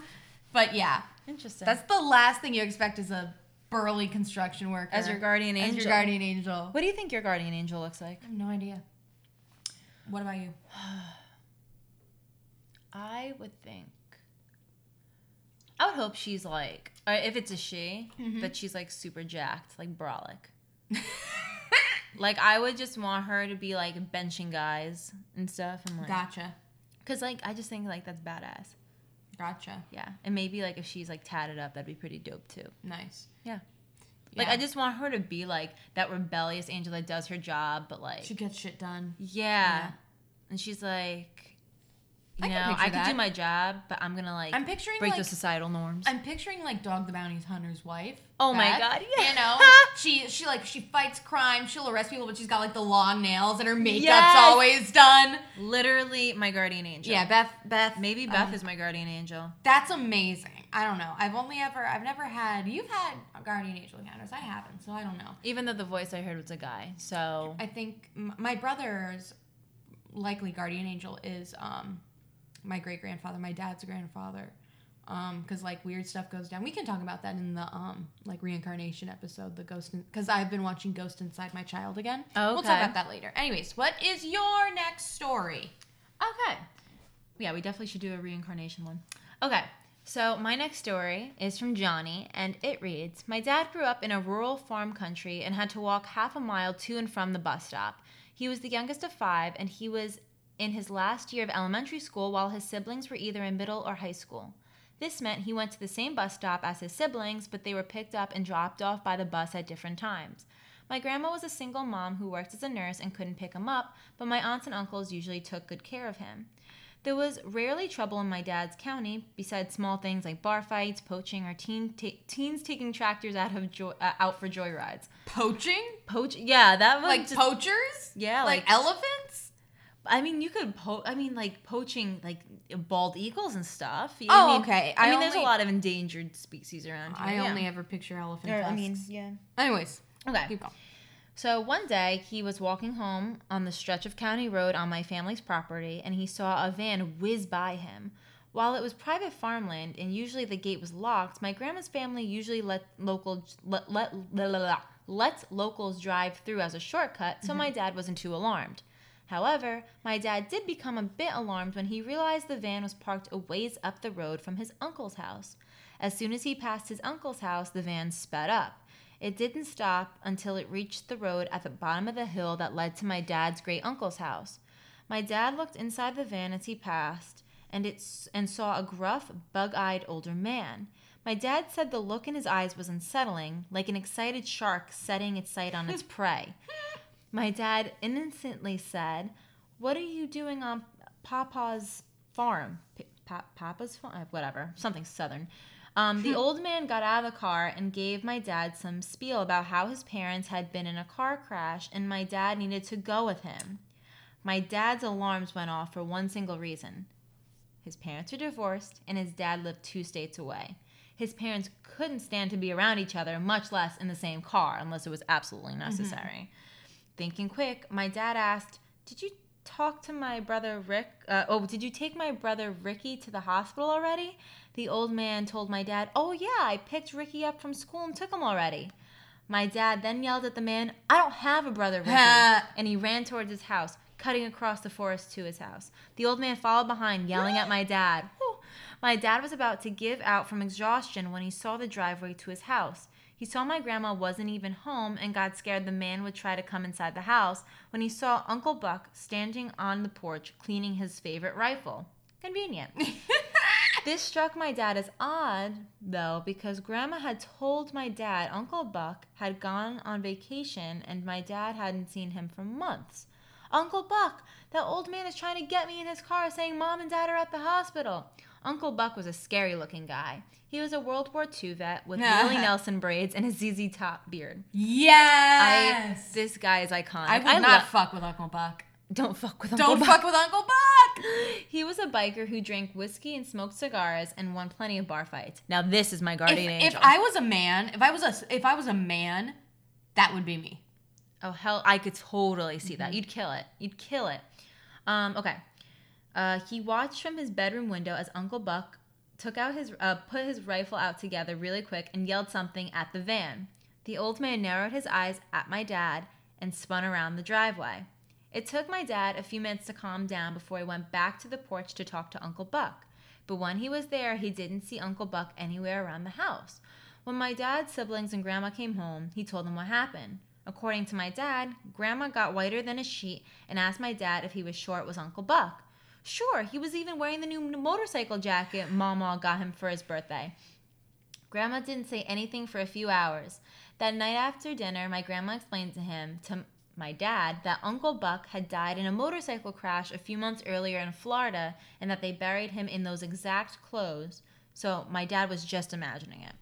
But yeah, Interesting. that's the last thing you expect is a burly construction worker as your guardian angel. As your guardian angel. What do you think your guardian angel looks like? I have no idea. What about you? I would think. I would hope she's like, or if it's a she, Mhm. that she's like super jacked, like brolic. like I would just want her to be like benching guys and stuff, and like, Gotcha. cause like I just think like that's badass. Gotcha. Yeah, and maybe like if she's like tatted up, that'd be pretty dope too. Nice. Yeah. Like Yeah. I just want her to be like that rebellious angel that does her job, but like she gets shit done. yeah. Yeah. and she's like, you can know, I can that. do my job, but I'm gonna like I'm picturing break like those societal norms. I'm picturing like Dog the Bounty Hunter's wife. Oh my God, yeah. You know, she she like she fights crime. She'll arrest people, but she's got like the long nails and her makeup's Yes. always done. Literally my guardian angel. Yeah, Beth. Beth. Maybe Beth um, is my guardian angel. That's amazing. I don't know. I've only ever I've never had. You've had guardian angel encounters. I haven't, so I don't know. Even though the voice I heard was a guy. So I think my brother's likely guardian angel is um my great grandfather, my dad's grandfather. Um, because like weird stuff goes down. We can talk about that in the um like reincarnation episode, the ghost. Because I've been watching Ghost Inside My Child again. We'll talk about that later. Anyways, what is your next story? Okay. Yeah, we definitely should do a reincarnation one. Okay. So, my next story is from Johnny, and it reads My dad grew up in a rural farm country and had to walk half a mile to and from the bus stop. He was the youngest of five, and he was in his last year of elementary school while his siblings were either in middle or high school. This meant he went to the same bus stop as his siblings, but they were picked up and dropped off by the bus at different times. My grandma was a single mom who worked as a nurse and couldn't pick him up, but my aunts and uncles usually took good care of him. There was rarely trouble in my dad's county, besides small things like bar fights, poaching, or teen teens taking tractors out of joy- uh, out for joyrides. Poaching? Poach, yeah, that was Like just, poachers? yeah, Like, like, elephants? I mean, you could po- I mean, like poaching like bald eagles and stuff. You- Oh, I mean, okay. I, I mean, there's a lot of endangered species around here. I yeah. only ever picture elephant Or. I mean, yeah. Anyways, Okay. keep going. So one day he was walking home on the stretch of county road on my family's property and he saw a van whiz by him. While it was private farmland and usually the gate was locked, my grandma's family usually let local let let, la, la, let locals drive through as a shortcut, so mm-hmm. my dad wasn't too alarmed. However, my dad did become a bit alarmed when he realized the van was parked a ways up the road from his uncle's house. As soon as he passed his uncle's house, the van sped up. It didn't stop until it reached the road at the bottom of the hill that led to my dad's great uncle's house. My dad looked inside the van as he passed and it and saw a gruff, bug-eyed older man. My dad said the look in his eyes was unsettling, like an excited shark setting its sight on its prey. My dad innocently said, "What are you doing on Papa's farm? P- pa- Papa's farm, uh, whatever, something southern." Um, the hmm. old man got out of the car and gave my dad some spiel about how his parents had been in a car crash and my dad needed to go with him. My dad's alarms went off for one single reason. His parents were divorced and his dad lived two states away. His parents couldn't stand to be around each other, much less in the same car, unless it was absolutely mm-hmm. necessary. Thinking quick, my dad asked, Did you talk to my brother Rick? Uh, oh, did you take my brother Ricky to the hospital already? The old man told my dad, Oh, yeah, I picked Ricky up from school and took him already. My dad then yelled at the man, I don't have a brother Ricky. and he ran towards his house, cutting across the forest to his house. The old man followed behind, yelling at my dad. My dad was about to give out from exhaustion when he saw the driveway to his house. He saw my grandma wasn't even home and got scared the man would try to come inside the house when he saw Uncle Buck standing on the porch cleaning his favorite rifle. Convenient. this struck my dad as odd, though, because Grandma had told my dad Uncle Buck had gone on vacation and my dad hadn't seen him for months. Uncle Buck, that old man is trying to get me in his car saying mom and dad are at the hospital. Uncle Buck was a scary looking guy. He was a World War II vet with Willie Nelson braids and a ZZ Top beard. I, Yes. this guy is iconic. I would I not lo- fuck with Uncle Buck. don't fuck with Uncle Buck. Don't Buck. fuck with Uncle Buck. He was a biker who drank whiskey and smoked cigars and won plenty of bar fights. Now this is my guardian if angel. If I was a man, if I was a if I was a man, that would be me. Oh hell, I could totally see that. You'd kill it. You'd kill it. Um, okay. Uh, he watched from his bedroom window as Uncle Buck took out his uh, put his rifle out together really quick and yelled something at the van. The old man narrowed his eyes at my dad and spun around the driveway. It took my dad a few minutes to calm down before he went back to the porch to talk to Uncle Buck. But when he was there, he didn't see Uncle Buck anywhere around the house. When my dad's siblings and grandma came home, he told them what happened. According to my dad, grandma got whiter than a sheet and asked my dad if he was sure it was Uncle Buck. Sure, he was even wearing the new motorcycle jacket Mama got him for his birthday. Grandma didn't say anything for a few hours. That night after dinner, my grandma explained to him, to my dad, that Uncle Buck had died in a motorcycle crash a few months earlier in Florida and that they buried him in those exact clothes. So my dad was just imagining it.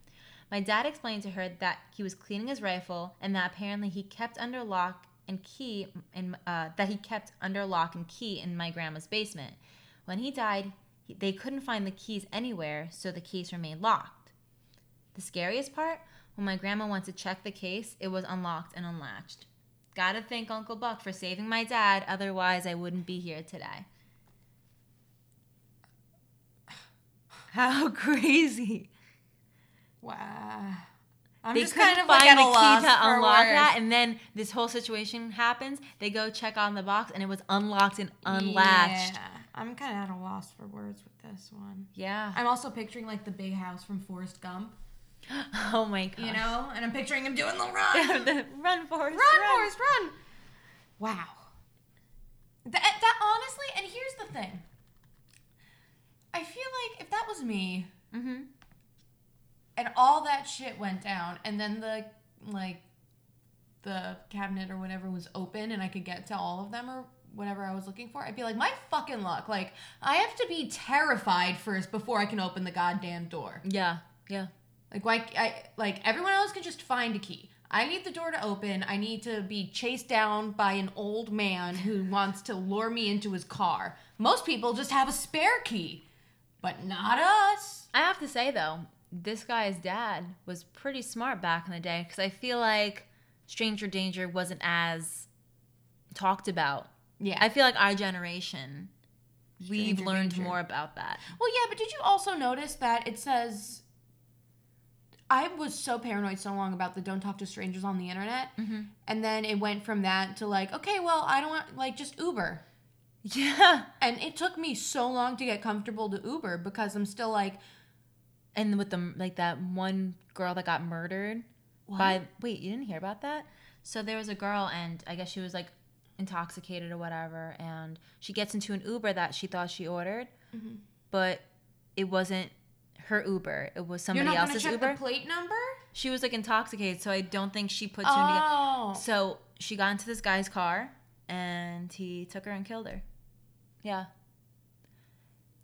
My dad explained to her that he was cleaning his rifle and that apparently he kept under lock and key in uh, that he kept under lock and key in my grandma's basement. When he died, he, they couldn't find the keys anywhere, so the case remained locked. The scariest part, when my grandma went to check the case, it was unlocked and unlatched. Gotta thank Uncle Buck for saving my dad, otherwise I wouldn't be here today. How crazy. Wow. I'm they just couldn't kind of find at the key to unlock words. that, and then this whole situation happens. They go check on the box, and it was unlocked and unlatched. Yeah, I'm kind of at a loss for words with this one. Yeah. I'm also picturing like the big house from Forrest Gump, Oh my god. you know, and I'm picturing him doing the run, The- run, Forrest, run, Forrest, run. Wow. That, that honestly, and here's the thing. I feel like if that was me, Mm-hmm. And all that shit went down, and then the like the cabinet or whatever was open, and I could get to all of them or whatever I was looking for, I'd be like, my fucking luck. Like, I have to be terrified first before I can open the goddamn door. Yeah. Yeah. Like, like I like everyone else can just find a key. I need the door to open. I need to be chased down by an old man who wants to lure me into his car. Most people just have a spare key, but not us. I have to say though, this guy's dad was pretty smart back in the day because I feel like stranger danger wasn't as talked about. Yeah. I feel like our generation, we've learned danger. more about that. Well, yeah, but did you also notice that it says I was so paranoid so long about the don't talk to strangers on the internet. Mm-hmm. And then it went from that to like, okay, well, I don't want, like, just Uber. Yeah. And it took me so long to get comfortable to Uber because I'm still like, And with the like that one girl that got murdered by wait, you didn't hear about that? So there was a girl and I guess she was like intoxicated or whatever and she gets into an Uber that she thought she ordered, Mm-hmm. but it wasn't her Uber. It was somebody you're not else's check Uber. the plate number? she was like intoxicated, so I don't think she put two together. Oh. So she got into this guy's car and he took her and killed her. Yeah.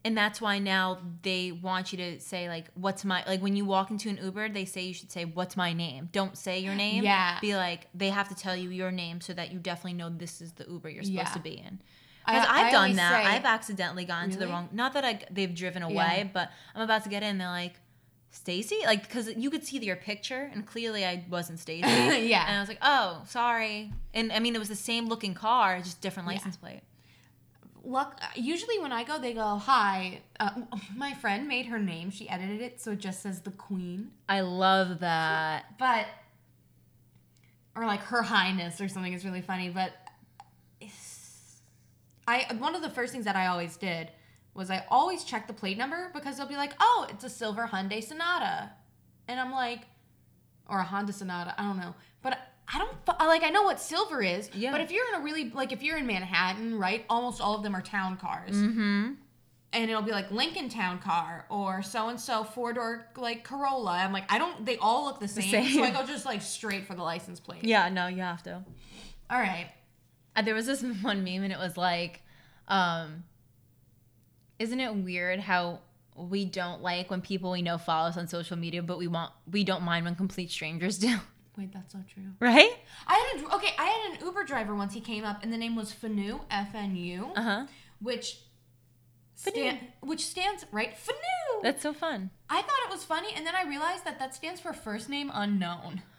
And that's why now they want you to say like what's my like when you walk into an Uber, they say you should say what's my name. Don't say your name. Yeah. Be like they have to tell you your name so that you definitely know this is the Uber you're supposed Yeah. to be in. I- Because I I've done that. say- I've accidentally gotten to the wrong. Not that I they've driven away, Yeah. but I'm about to get in. They're like, Stacy, like because you could see your picture, and clearly I wasn't Stacy. Yeah. And I was like, oh, sorry. And I mean, it was the same looking car, just different Yeah. license plate. Luck. Usually when I go, they go, "Hi." Uh, my friend made her name. She edited it so it just says the Queen, I love that. but or like Her Highness or something is really funny. But I one of the first things that I always did was I always check the plate number because they'll be like, "Oh, it's a silver Hyundai Sonata," and I'm like, or a Honda Sonata. I don't know, but. I don't like. I know what silver is, Yeah. but if you're in a really like, if you're in Manhattan, right? Almost all of them are town cars. Mm-hmm. and it'll be like Lincoln Town car or so and so four door like Corolla. I'm like, I don't. They all look the same, same. so I go just like straight for the license plate. Yeah, no, you have to. All right. Uh, there was this one meme, and it was like, um, isn't it weird how we don't like when people we know follow us on social media, but we want we don't mind when complete strangers do, Wait, that's not true. right? I had a, okay. I had an Uber driver once. He came up, and the name was Fanu F N U, Uh huh. which stand, which stands right Fanu. That's so fun. I thought it was funny, and then I realized that that stands for first name unknown.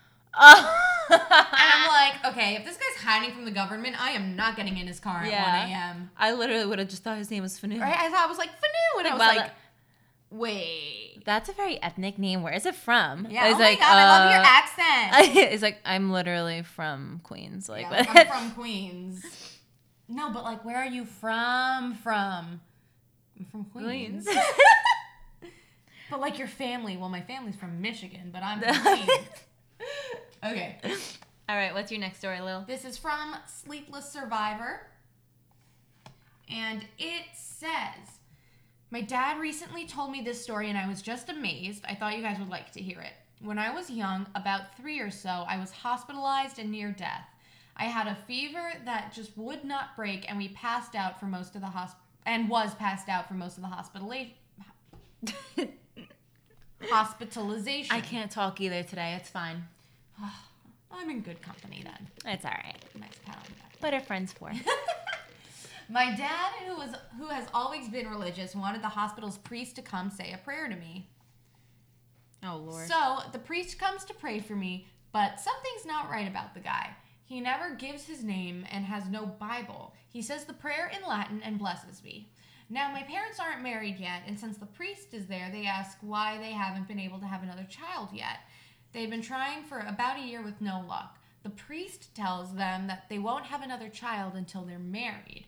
And I'm like, okay, if this guy's hiding from the government, I am not getting in his car at Yeah. 1 a.m. I literally would have just thought his name was Fanu. Right? I thought I was like Fanu, and I was Wow, like, that- wait. That's a very ethnic name. Where is it from? Yeah. It's oh my like, god, I love your uh, accent. it's like I'm literally from Queens. Like, Yeah, I'm from Queens. No, but like, where are you from? From? I'm from Queens. Queens. but like your family. Well, my family's from Michigan, but I'm from Queens. Okay. All right, what's your next story, Lil? This is from Sleepless Survivor. And it says My dad recently told me this story and I was just amazed. I thought you guys would like to hear it. When I was young, about three or so, I was hospitalized and near death. I had a fever that just would not break, and we passed out for most of the hosp and was passed out for most of the hospitalization. hospitalization. I can't talk either today. It's fine. I'm in good company then. It's all right. Nice pat on the back. What are friends for? My dad, who was who has always been religious, wanted the hospital's priest to come say a prayer to me. oh Lord. So the priest comes to pray for me, but something's not right about the guy. He never gives his name and has no Bible. He says the prayer in Latin and blesses me. Now, my parents aren't married yet, and since the priest is there, they ask why they haven't been able to have another child yet. They've been trying for about a year with no luck. The priest tells them that they won't have another child until they're married.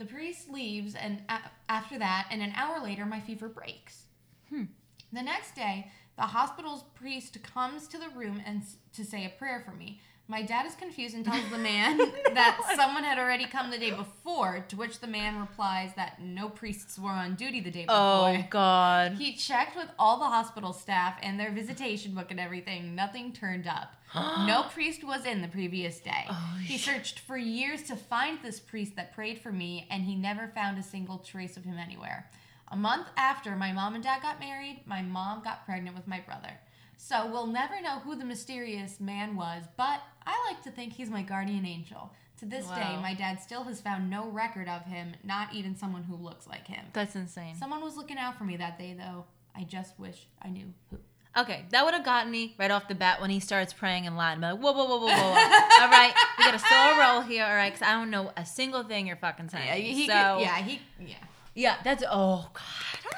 The priest leaves, and a- after that, and an hour later, my fever breaks. Hmm. The next day, the hospital's priest comes to the room and s- to say a prayer for me. My dad is confused and tells the man that someone had already come the day before, to which the man replies that no priests were on duty the day before. oh God. He checked with all the hospital staff and their visitation book and everything. Nothing turned up. no priest was in the previous day. Oh, he searched for years to find this priest that prayed for me, and he never found a single trace of him anywhere. A month after my mom and dad got married, my mom got pregnant with my brother. So we'll never know who the mysterious man was, but I like to think he's my guardian angel. To this day, my dad still has found no record of him, not even someone who looks like him. That's insane. Someone was looking out for me that day, though. I just wish I knew who. Okay, that would have gotten me right off the bat when he starts praying in Latin. But like, whoa, whoa, whoa, whoa, whoa. all right, we got a slow roll here, all right? Because I don't know a single thing you're fucking saying. he so, yeah, he, yeah. Yeah, that's oh god.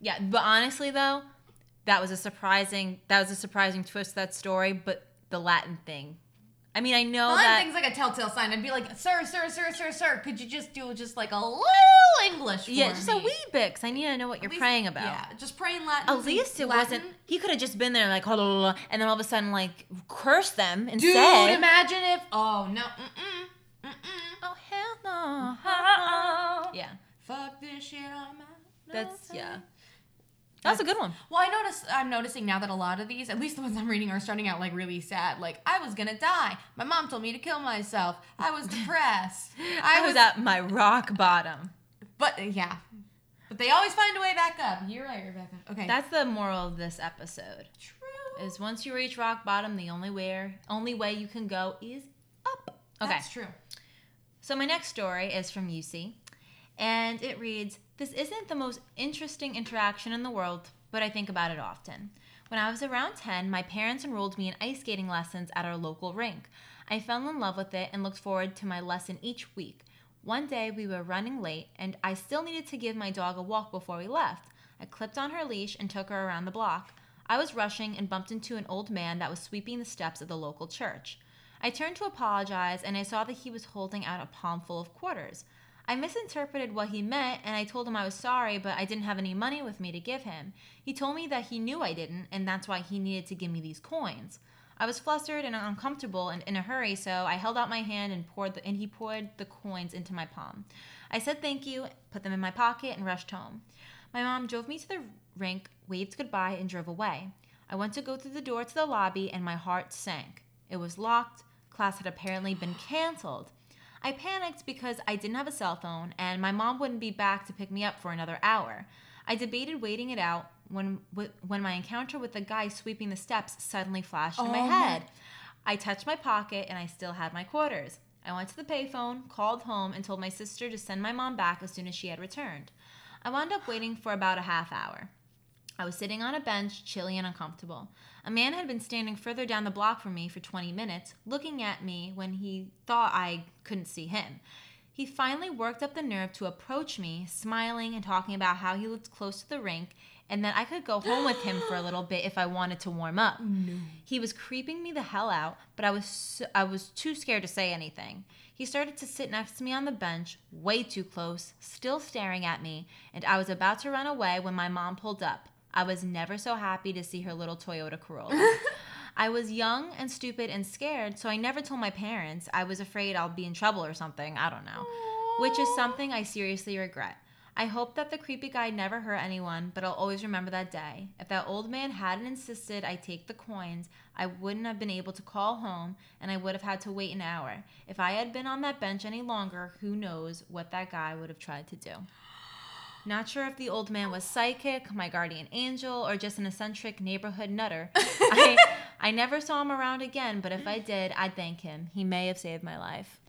Yeah, but honestly though, that was a surprising that was a surprising twist to that story, but the Latin thing. I mean, I know Well, that things like a telltale sign. I'd be like, sir, sir, sir, sir, sir, could you just do just like a little English for yeah, just a me? wee bit, 'cause I need to know what At you're least- praying about. Yeah, just pray in Latin. At least it Latin. wasn't. He could have just been there like, and then all of a sudden like curse them Dude, instead. imagine if. Oh no. Mm-mm. Mm-mm. oh hell no! Yeah, Fuck this shit. I'm out. That's yeah. That's a good one. Well, I notice I'm noticing now that a lot of these, at least the ones I'm reading, are starting out like really sad. Like I was gonna die. My mom told me to kill myself. I was depressed. I was at my rock bottom. But uh, yeah, but they always find a way back up. You're right, Rebecca. Okay. That's the moral of this episode. true. Is once you reach rock bottom, the only way only way you can go is up. Okay. That's true. So my next story is from UC, and it reads, "This isn't the most interesting interaction in the world, but I think about it often. When I was around 10, my parents enrolled me in ice skating lessons at our local rink. I fell in love with it and looked forward to my lesson each week. One day we were running late, and I still needed to give my dog a walk before we left. I clipped on her leash and took her around the block. I was rushing and bumped into an old man that was sweeping the steps of the local church. I turned to apologize, and I saw that he was holding out a palm full of quarters. I misinterpreted what he meant, and I told him I was sorry, but I didn't have any money with me to give him. He told me that he knew I didn't, and that's why he needed to give me these coins. I was flustered and uncomfortable and in a hurry, so I held out my hand and poured the, and he poured the coins into my palm. I said thank you, put them in my pocket, and rushed home. My mom drove me to the rink, waved goodbye, and drove away. I went to go through the door to the lobby, and my heart sank. It was locked. Class had apparently been canceled. I panicked because I didn't have a cell phone, and my mom wouldn't be back to pick me up for another hour. I debated waiting it out when when my encounter with the guy sweeping the steps suddenly flashed in my Oh my- head. I touched my pocket and I still had my quarters. I went to the payphone, called home, and told my sister to send my mom back as soon as she had returned. I wound up waiting for about a half hour. I was sitting on a bench, chilly and uncomfortable. A man had been standing further down the block from me for 20 minutes, looking at me when he thought I couldn't see him. He finally worked up the nerve to approach me, smiling and talking about how he lived close to the rink and that I could go home with him for a little bit if I wanted to warm up. Oh, he was creeping me the hell out, but I was so, I was too scared to say anything. He started to sit next to me on the bench, way too close, still staring at me, and I was about to run away when my mom pulled up. I was never so happy to see her little Toyota Corolla. I was young and stupid and scared, so I never told my parents. I was afraid I'll be in trouble or something. I don't know. Which is something I seriously regret. I hope that the creepy guy never hurt anyone, but I'll always remember that day. If that old man hadn't insisted I take the coins, I wouldn't have been able to call home and I would have had to wait an hour. If I had been on that bench any longer, who knows what that guy would have tried to do. Not sure if the old man was psychic, my guardian angel, or just an eccentric neighborhood nutter. I, I never saw him around again, but if I did, I'd thank him. He may have saved my life.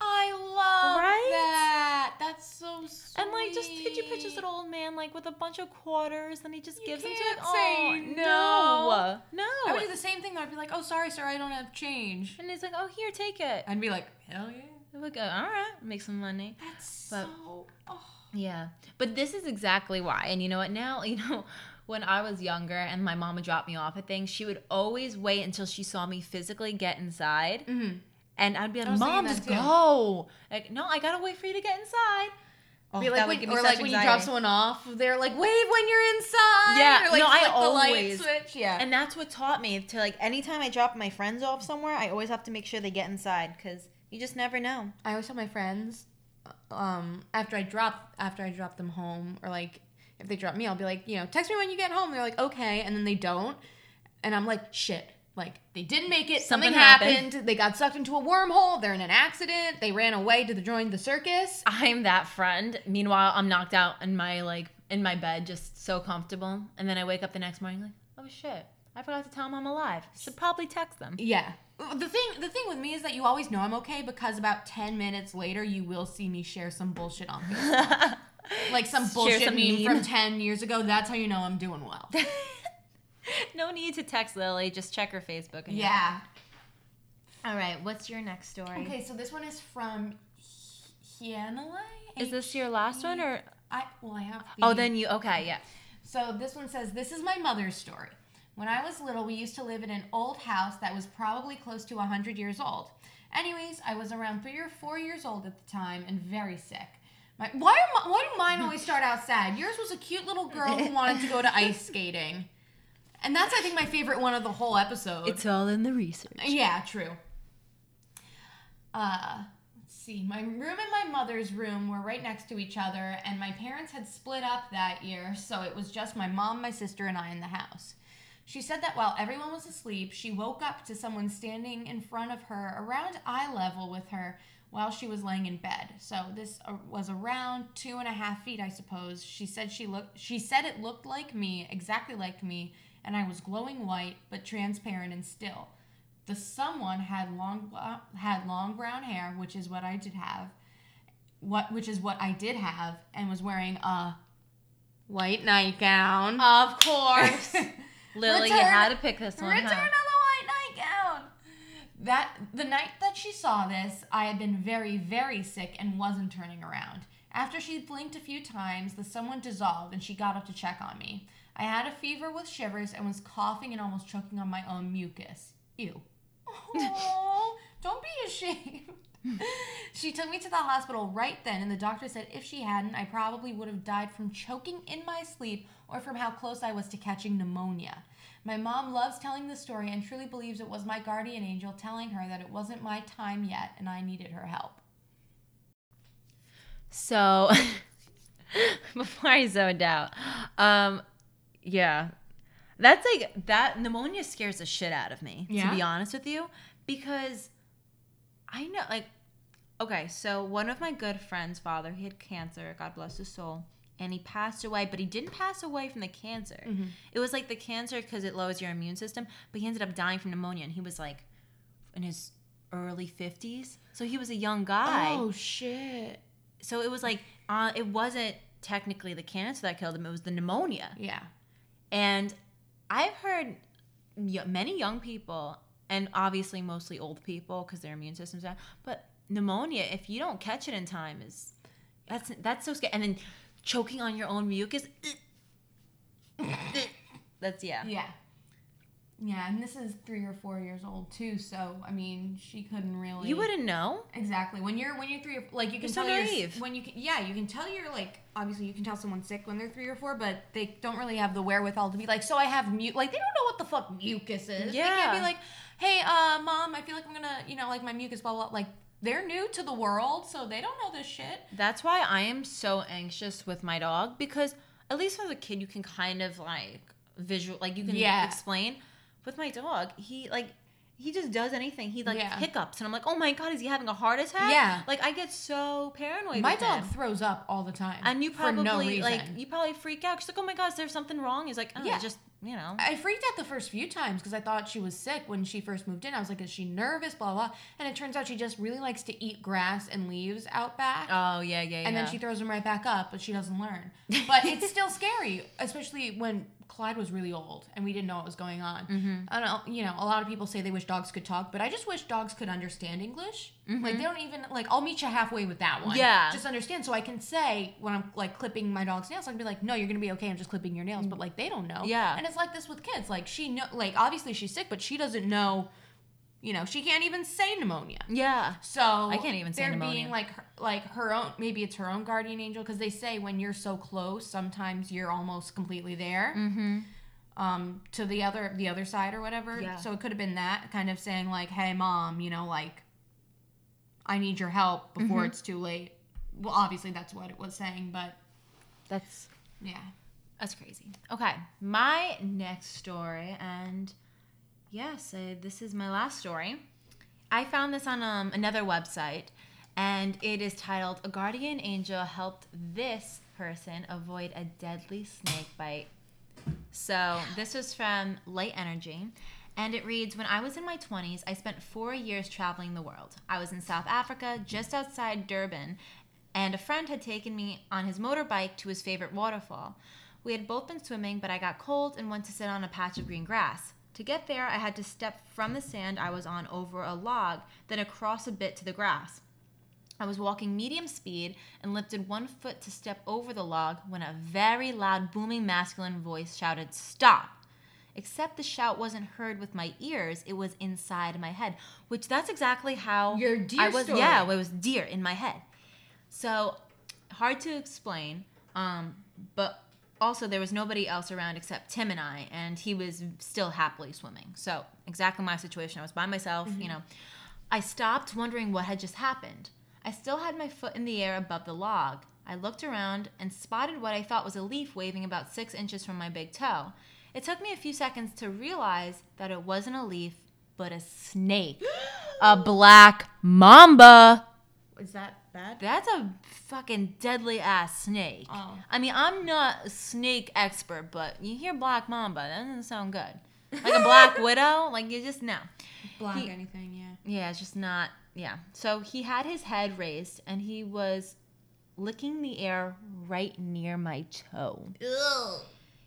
I love Right? that. That's so sweet. And like, just could you picture this old man like with a bunch of quarters, and he just You gives them to like, say oh no, no. I would do the same thing though. I'd be like, "Oh, sorry, sir, I don't have change." and he's like, oh here, take it. I'd be like, "Hell yeah." I'm like, all right, make some money. That's But- so. Oh. Yeah, but this is exactly why. And you know what? Now, you know, when I was younger and my mom would drop me off at things, she would always wait until she saw me physically get inside. Mm-hmm. And I'd be like, Mom, just too. go. Like, no, I gotta wait for you to get inside. Oh, Be like, when, or like when you drop someone off, they're like, "Wave when you're inside." Yeah, or like no, I flick the light always- switch. Yeah, And that's what taught me to like anytime I drop my friends off somewhere, I always have to make sure they get inside because you just never know. I always tell my friends, um, after I drop after I drop them home, or like if they drop me, I'll be like, you know, text me when you get home. They're like, okay, and then they don't, and I'm like, shit. Like they didn't make it. Something, Something happened. happened. They got sucked into a wormhole. They're in an accident. They ran away to the, join the circus. I'm that friend. Meanwhile, I'm knocked out in my like in my bed, just so comfortable. And then I wake up the next morning like, oh shit, I forgot to tell them I'm alive. Should probably text them. Yeah. The thing the thing with me is that you always know I'm okay because about 10 minutes later you will see me share some bullshit on Facebook. like some bullshit some meme, meme. from 10 years ago. That's how you know I'm doing well. no need to text Lily. Just check her Facebook. And yeah. All right, what's your next story? Okay, so this one is from Hianale. Is this your last one or? I well I have Oh, then you okay, yeah. So this one says, This is my mother's story. When I was little, we used to live in an old house that was probably close to 100 years old. Anyways, I was around three or four years old at the time and very sick. My, why, why do mine always start out sad? Yours was a cute little girl who wanted to go to ice skating. And that's, I think, my favorite one of the whole episode. It's all in the research. Yeah, true. Uh, let's see. My room and my mother's room were right next to each other, and my parents had split up that year, so it was just my mom, my sister, and I in the house. She said that while everyone was asleep, she woke up to someone standing in front of her around eye level with her while she was laying in bed. So this uh, was around two and a half feet, I suppose. She said she looked. She said it looked like me, exactly like me, and I was glowing white but transparent and still. The someone had long uh, had long brown hair, which is what I did have. What which is what I did have, and was wearing a white nightgown. Of course. Lily, you had to pick this one. Return huh? of the white nightgown. That the night that she saw this, I had been very, very sick and wasn't turning around. After she blinked a few times, the someone dissolved and she got up to check on me. I had a fever with shivers and was coughing and almost choking on my own mucus. Ew. Aw, don't be ashamed. she took me to the hospital right then, and the doctor said if she hadn't, I probably would have died from choking in my sleep or from how close I was to catching pneumonia. My mom loves telling the story and truly believes it was my guardian angel telling her that it wasn't my time yet and I needed her help. So, before I zoned out, um, yeah, that's like that pneumonia scares the shit out of me. Yeah? To be honest with you, because I know, like, okay, so one of my good friends' father, he had cancer. God bless his soul. And he passed away, but he didn't pass away from the cancer. It was like the cancer because it lowers your immune system, but he ended up dying from pneumonia, and he was like in his early 50s. So he was a young guy Oh, shit. so it was like uh, it wasn't technically the cancer that killed him it was the pneumonia Yeah. and i've heard many young people and obviously mostly old people because their immune system's down but pneumonia if you don't catch it in time is that's that's so scary and then choking on your own mucus that's yeah Yeah. Yeah, and this is three or four years old too, so I mean, she couldn't really. you wouldn't know exactly when you're when you're three or like you can You're tell you're naive. when you can yeah you can tell you're like obviously you can tell someone's sick when they're three or four, but they don't really have the wherewithal to be like so I have mute like they don't know what the fuck mucus is. They can't be like, hey, uh, mom, I feel like I'm gonna you know like my mucus blah blah. blah. Like they're new to the world, so they don't know this shit. That's why I am so anxious with my dog because at least as a kid you can kind of like visual like you can Yeah. explain. With my dog, he like he just does anything. He like Yeah. hiccups and I'm like, "Oh my god, is he having a heart attack?" Yeah. Like I get so paranoid My dog him. throws up all the time, And you for no probably like you probably freak out. She's like, "Oh my god, is there something wrong?" He's like, "Oh, Yeah. just, you know." I freaked out the first few times because I thought she was sick when she first moved in. I was like, is she nervous? Blah, blah. And it turns out she just really likes to eat grass and leaves out back. Oh, yeah, yeah, yeah. and yeah. then she throws them right back up, but she doesn't learn. But it's still scary, especially when Clyde was really old and we didn't know what was going on. Mm-hmm. I you know, a lot of people say they wish dogs could talk, but I just wish dogs could understand English. Like they don't even like I'll meet you halfway with that one. Mm-hmm. Yeah. Just understand so I can say when I'm like clipping my dog's nails, I can be like, no, you're gonna be okay. I'm just clipping your nails. But like they don't know. Yeah. And it's like this with kids. Like she know like obviously she's sick, but she doesn't know. You know, she can't even say pneumonia. yeah. So I can't even say pneumonia. being like her, like her own. Maybe it's her own guardian angel because they say when you're so close, sometimes you're almost completely there. Mm-hmm. Um, to the other the other side or whatever. Yeah. So it could have been that kind of saying like, "Hey, mom, you know, like, I need your help before Mm-hmm. it's too late." Well, obviously that's what it was saying, but That's yeah. That's crazy. Okay, my next story, and yes, uh, this is my last story. I found this on um, another website, and it is titled "A Guardian Angel Helped This Person Avoid a Deadly Snake Bite." So this was from Light Energy. And it reads When I was in my 20s, I spent four years traveling the world. I was in South Africa, just outside Durban, and a friend had taken me on his motorbike to his favorite waterfall. We had both been swimming, but I got cold and went to sit on a patch of green grass. To get there, I had to step from the sand I was on over a log, then across a bit to the grass. I was walking medium speed and lifted one foot to step over the log when a very loud, booming masculine voice shouted, Stop! Except the shout wasn't heard with my ears, it was inside my head, which that's exactly how Your deer I was. story. Yeah, it was deer in my head. So hard to explain, um, but also there was nobody else around except Tim and I, and he was still happily swimming. So exactly my situation. I was by myself, you mm-hmm. know. I stopped wondering what had just happened. I still had my foot in the air above the log. I looked around and spotted what I thought was a leaf waving about six inches from my big toe. It took me a few seconds to realize that it wasn't a leaf, but a snake. a black mamba. Is that bad? That's a fucking deadly ass snake. Oh. I mean, I'm not a snake expert, but you hear black mamba, that doesn't sound good. Like a black widow, like you just know. Black He- anything, yeah. Yeah, it's just not. Yeah. So he had his head raised and he was licking the air right near my toe.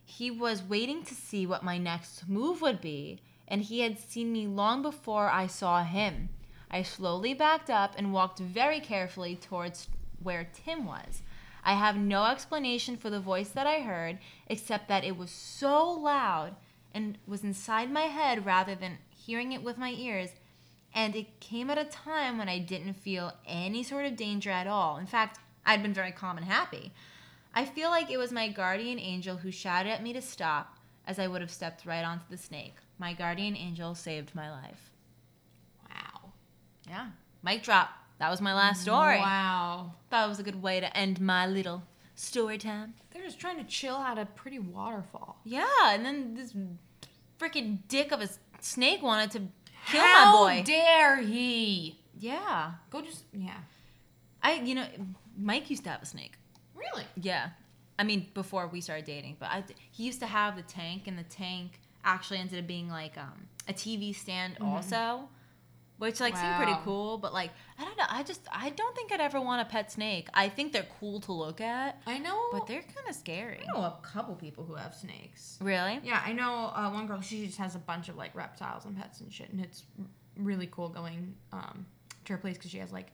He was waiting to see what my next move would be, and he had seen me long before I saw him. I slowly backed up and walked very carefully towards where Tim was. I have no explanation for the voice that I heard, except that it was so loud and was inside my head rather than hearing it with my ears. And it came at a time when I didn't feel any sort of danger at all. In fact, I'd been very calm and happy. I feel like it was my guardian angel who shouted at me to stop, as I would have stepped right onto the snake. My guardian angel saved my life. Yeah. Mic drop. That was my last story. Wow. Thought it was a good way to end my little story time. They're just trying to chill at a pretty waterfall. Yeah, and then this freaking dick of a snake wanted to kill How my boy. How dare he? yeah. Go just yeah. I, you know, Mike used to have a snake. Really? Yeah. I mean, before we started dating, but I, he used to have the tank, and the tank actually ended up being like um, a TV stand also, which like seem pretty cool. But like, I don't know. I just I don't think I'd ever want a pet snake. I think they're cool to look at, I know. but they're kind of scary. I know a couple people who have snakes. Really? Yeah, I know uh, one girl. She just has a bunch of like reptiles and pets and shit, and it's really cool going um, to her place because she has like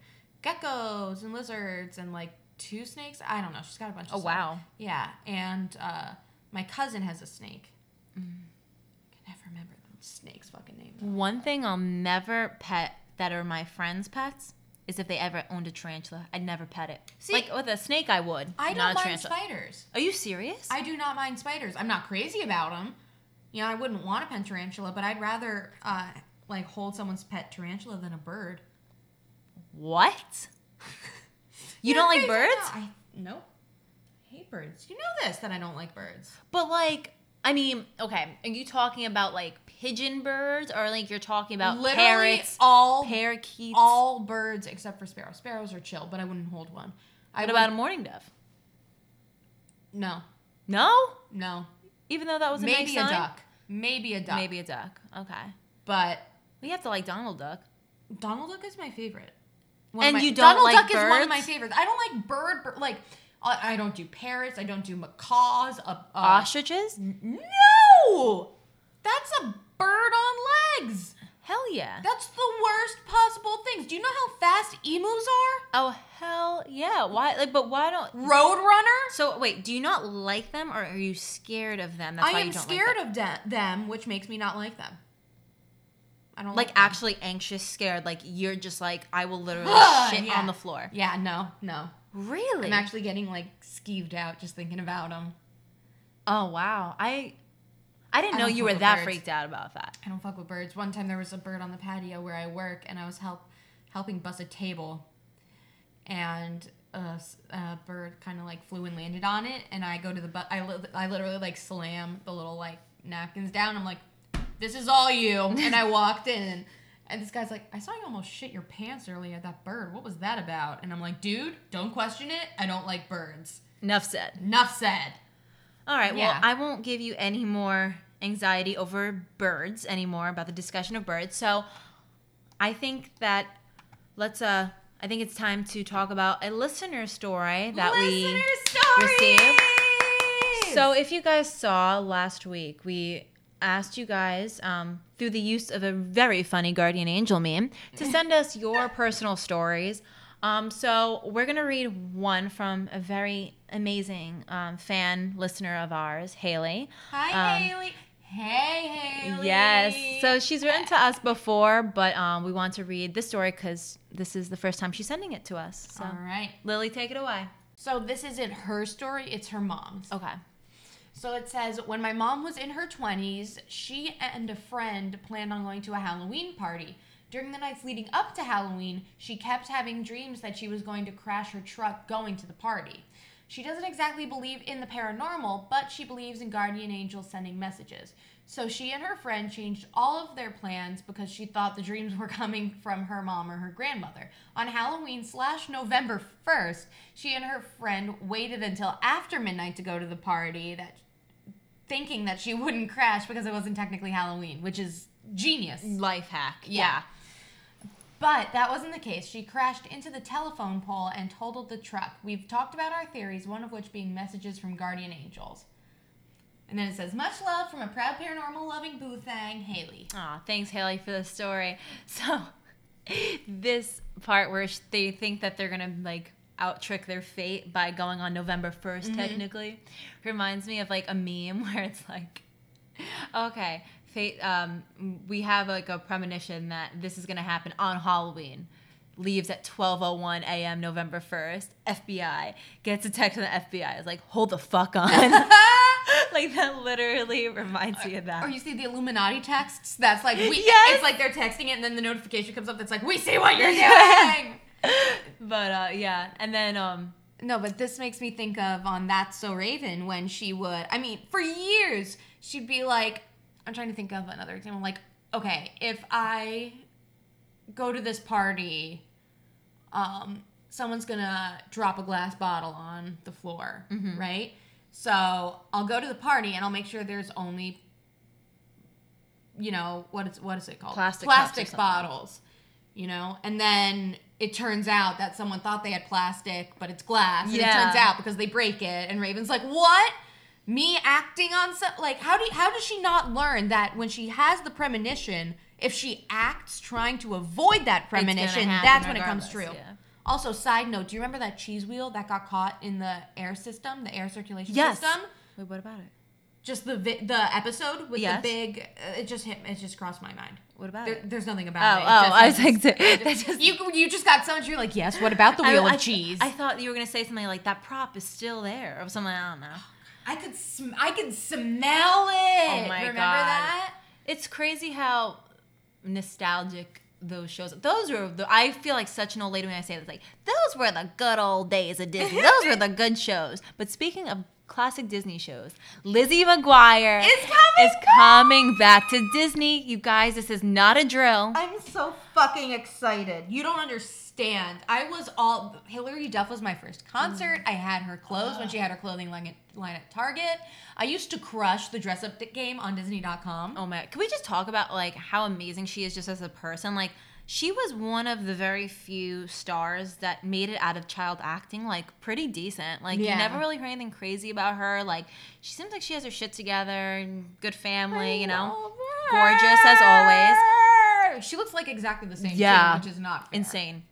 geckos and lizards and like two snakes. I don't know. She's got a bunch. of Oh stuff. wow. Yeah, and uh, my cousin has a snake. Mm. I can never remember the snake's fucking name. One thing I'll never pet that are my friends' pets is if they ever owned a tarantula. I'd never pet it. See- like with a snake, I would. I don't mind spiders. Are you serious? I do not mind spiders. I'm not crazy about them. You know, I wouldn't want a pet tarantula, but I'd rather uh, like hold someone's pet tarantula than a bird. what? You don't like birds? No, I, nope. I hate birds. You know this that I don't like birds. But like, I mean, okay, are you talking about like pigeon birds, or like you're talking about Literally parrots, all parakeets? all birds except for sparrows. Sparrows are chill, but I wouldn't hold one. I what about a mourning dove? no, No, no. even though that was a Maybe nice a sign? duck. Maybe a duck. Maybe a duck. Okay, but we have to like Donald Duck. Donald Duck is my favorite. One And my, you don't Donald like Duck is one of my birds? favorites. I don't like bird, bir- like I I don't do parrots. I don't do macaws. Uh, uh, Ostriches? no, that's a bird on legs. Hell yeah! That's the worst possible things. Do you know how fast emus are? Oh hell yeah! Why? Like, but why don't? Roadrunner. So wait, do you not like them, or are you scared of them? That's I why am you don't scared like them. of de- them, which makes me not like them. I don't Like like actually anxious, scared. Like you're just like I will literally shit Yeah. on the floor. Yeah, no, no. Really? I'm actually getting like skeeved out just thinking about them. Oh wow! I I didn't I know you were that birds. freaked out about that. I don't fuck with birds. One time there was a bird on the patio where I work, and I was help helping bus a table, and a, a bird kind of like flew and landed on it, and I go to the bu- I li- I literally like slam the little like napkins down. I'm like, "This is all you," and I walked in. And this guy's like, I saw you almost shit your pants earlier at that bird. What was that about? And I'm like, dude, don't question it. I don't like birds. Enough said. Enough said. All right. Well, I won't give you any more anxiety over birds anymore about the discussion of birds. So I think that let's uh I think it's time to talk about a listener story that we stories! received. So if you guys saw last week, we asked you guys um, through the use of a very funny guardian angel meme to send us your personal stories Um, so we're gonna read one from a very amazing um, fan listener of ours, Haley. Hi, Um, Haley. Hey, Haley. Yes. So she's written to us before, but um, we want to read this story because this is the first time she's sending it to us. So, All right. Lily, take it away. So this isn't her story, it's her mom's. Okay. So it says when my mom was in her 20s, she and a friend planned on going to a Halloween party. During the nights leading up to Halloween, she kept having dreams that she was going to crash her truck going to the party. She doesn't exactly believe in the paranormal, but she believes in guardian angels sending messages. So she and her friend changed all of their plans because she thought the dreams were coming from her mom or her grandmother. On Halloween slash November 1st, she and her friend waited until after midnight to go to the party that thinking that she wouldn't crash because it wasn't technically Halloween, which is genius. Life hack. Yeah. But that wasn't the case. She crashed into the telephone pole and totaled the truck. We've talked about our theories, one of which being messages from guardian angels. And then it says, much love from a proud paranormal loving boo thang, Haley. Aw, thanks, Haley, for the story. So, this part where they think that they're gonna like out trick their fate by going on November 1st, technically, reminds me of like a meme where it's like, okay, fate, um, we have like a premonition that this is gonna happen on Halloween. Leaves at 12:01 a.m. November 1st. FBI gets a text from the FBI. It's like, hold the fuck on. like that literally reminds me of that. Or you see the Illuminati texts that's like, we, Yes. it's like they're texting it and then the notification comes up that's like, we see what you're doing. but uh yeah and then um No, but this makes me think of on That's So Raven when she would, I mean, for years, she'd be like, I'm trying to think of another example. Like, okay, if I go to this party, um, someone's gonna drop a glass bottle on the floor, right? So I'll go to the party and I'll make sure there's only, you know, what is what is it called? Plastic plastic bottles, you know, and then it turns out that someone thought they had plastic, but it's glass. And Yeah. it turns out because they break it, and Raven's like, "What? Me acting on some like how do you, how does she not learn that when she has the premonition, if she acts trying to avoid that premonition, that's when it comes true." yeah. Also, side note, do you remember that cheese wheel that got caught in the air system, the air circulation yes system? wait what about it Just the vi- the episode with Yes. the big. Uh, it just hit. It just crossed my mind. what about There, it there's nothing oh about it. It oh just- i was like just- that just you you just got so much. You're like, yes. What about the wheel I, of cheese? I thought you were gonna say something like that prop is still there or something i don't know I could sm- I could smell it. Oh my Remember God. that? it's crazy how nostalgic those shows those were the, i feel like such an old lady when i say this like those were the good old days of disney those were the good shows but speaking of classic disney shows lizzie mcguire It's coming is coming back to disney you guys this is not a drill I'm so fucking excited. You don't understand. I was all Hilary Duff was my first concert. I had her clothes when she had her clothing line at, line at Target. I used to crush the dress up game on Disney.com. Oh my! Can we just talk about like how amazing she is just as a person? Like she was one of the very few stars that made it out of child acting like pretty decent. Like Yeah. you never really heard anything crazy about her. Like she seems like she has her shit together and good family. You know, gorgeous as always. She looks like exactly the same. Yeah. too, which is not fair. insane.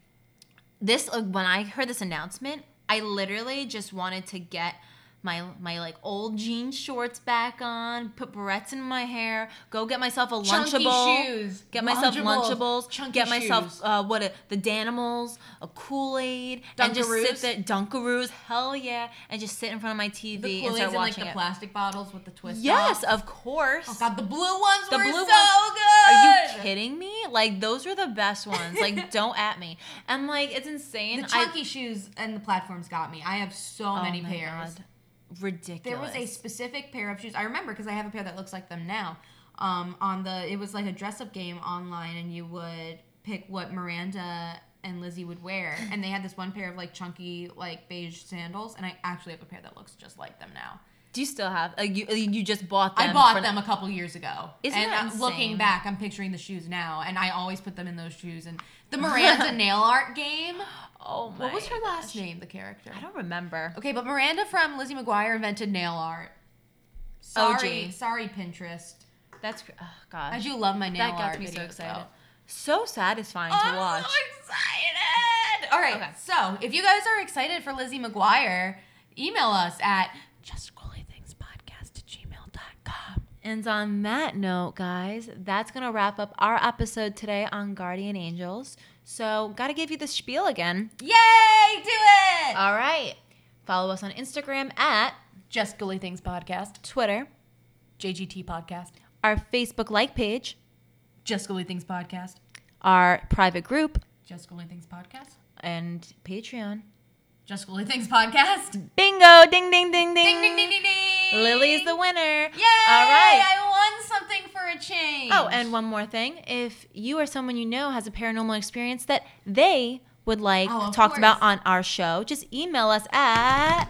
This uh, when I heard this announcement, I literally just wanted to get my my like old jean shorts back on, put barrettes in my hair, go get myself a Chunky lunchable, shoes. get myself Lunchables. Chunky get myself uh, what a, the Danimals, a Kool Aid, and just sit Dunkaroos. there, Dunkaroos, hell yeah, and just sit in front of my TV The and start like watching the it. plastic bottles with the twist. Yes, top. of course. Oh god, the blue ones The were blue so ones- good. Are you kidding me? Like those were the best ones. Like don't at me. And like it's insane. The I- chunky shoes and the platforms got me. I have so Oh many pairs. God. Ridiculous. There was a specific pair of shoes. I remember because I have a pair that looks like them now. Um, on the it was like a dress up game online, and you would pick what Miranda and Lizzie would wear, and they had this one pair of like chunky like beige sandals, and I actually have a pair that looks just like them now. Do you still have? Like you, you just bought them. I bought for- them a couple years ago, Isn't and that uh, looking back, I'm picturing the shoes now, and I always put them in those shoes. And the Miranda nail art game. Oh my. What was her last gosh. name? The character. I don't remember. Okay, but Miranda from Lizzie McGuire invented nail art. Sorry, OG. sorry, Pinterest. That's oh gosh. I do love my nail art. that got art. me so excited. though. So satisfying Oh, to watch. I'm so excited! All right. Okay. So if you guys are excited for Lizzie McGuire, email us at gmail.com. And on that note, guys, that's going to wrap up our episode today on Guardian Angels. So, got to give you the spiel again. Yay! Do it! All right. Follow us on Instagram at Just Ghouly Things Podcast. Twitter, JGT Podcast. our Facebook like page, Just Ghouly Things Podcast. our private group, Just Ghouly Things Podcast. and Patreon. Just Ghouly Things Podcast. Bingo! Ding, ding, ding, ding. Ding, ding, ding, ding, ding. Lily's the winner. Yay! All right. I won something for a change. Oh, and one more thing. If you or someone you know has a paranormal experience that they would like Oh, talked about on our show, just email us at.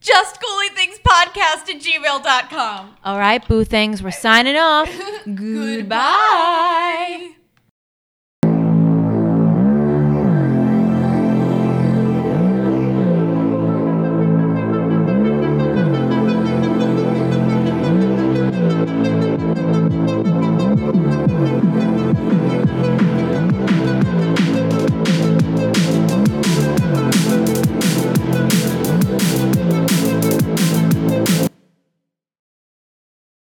Just Ghouly Things Podcast at gmail.com. All right, boo things, we're signing off. Goodbye. Goodbye.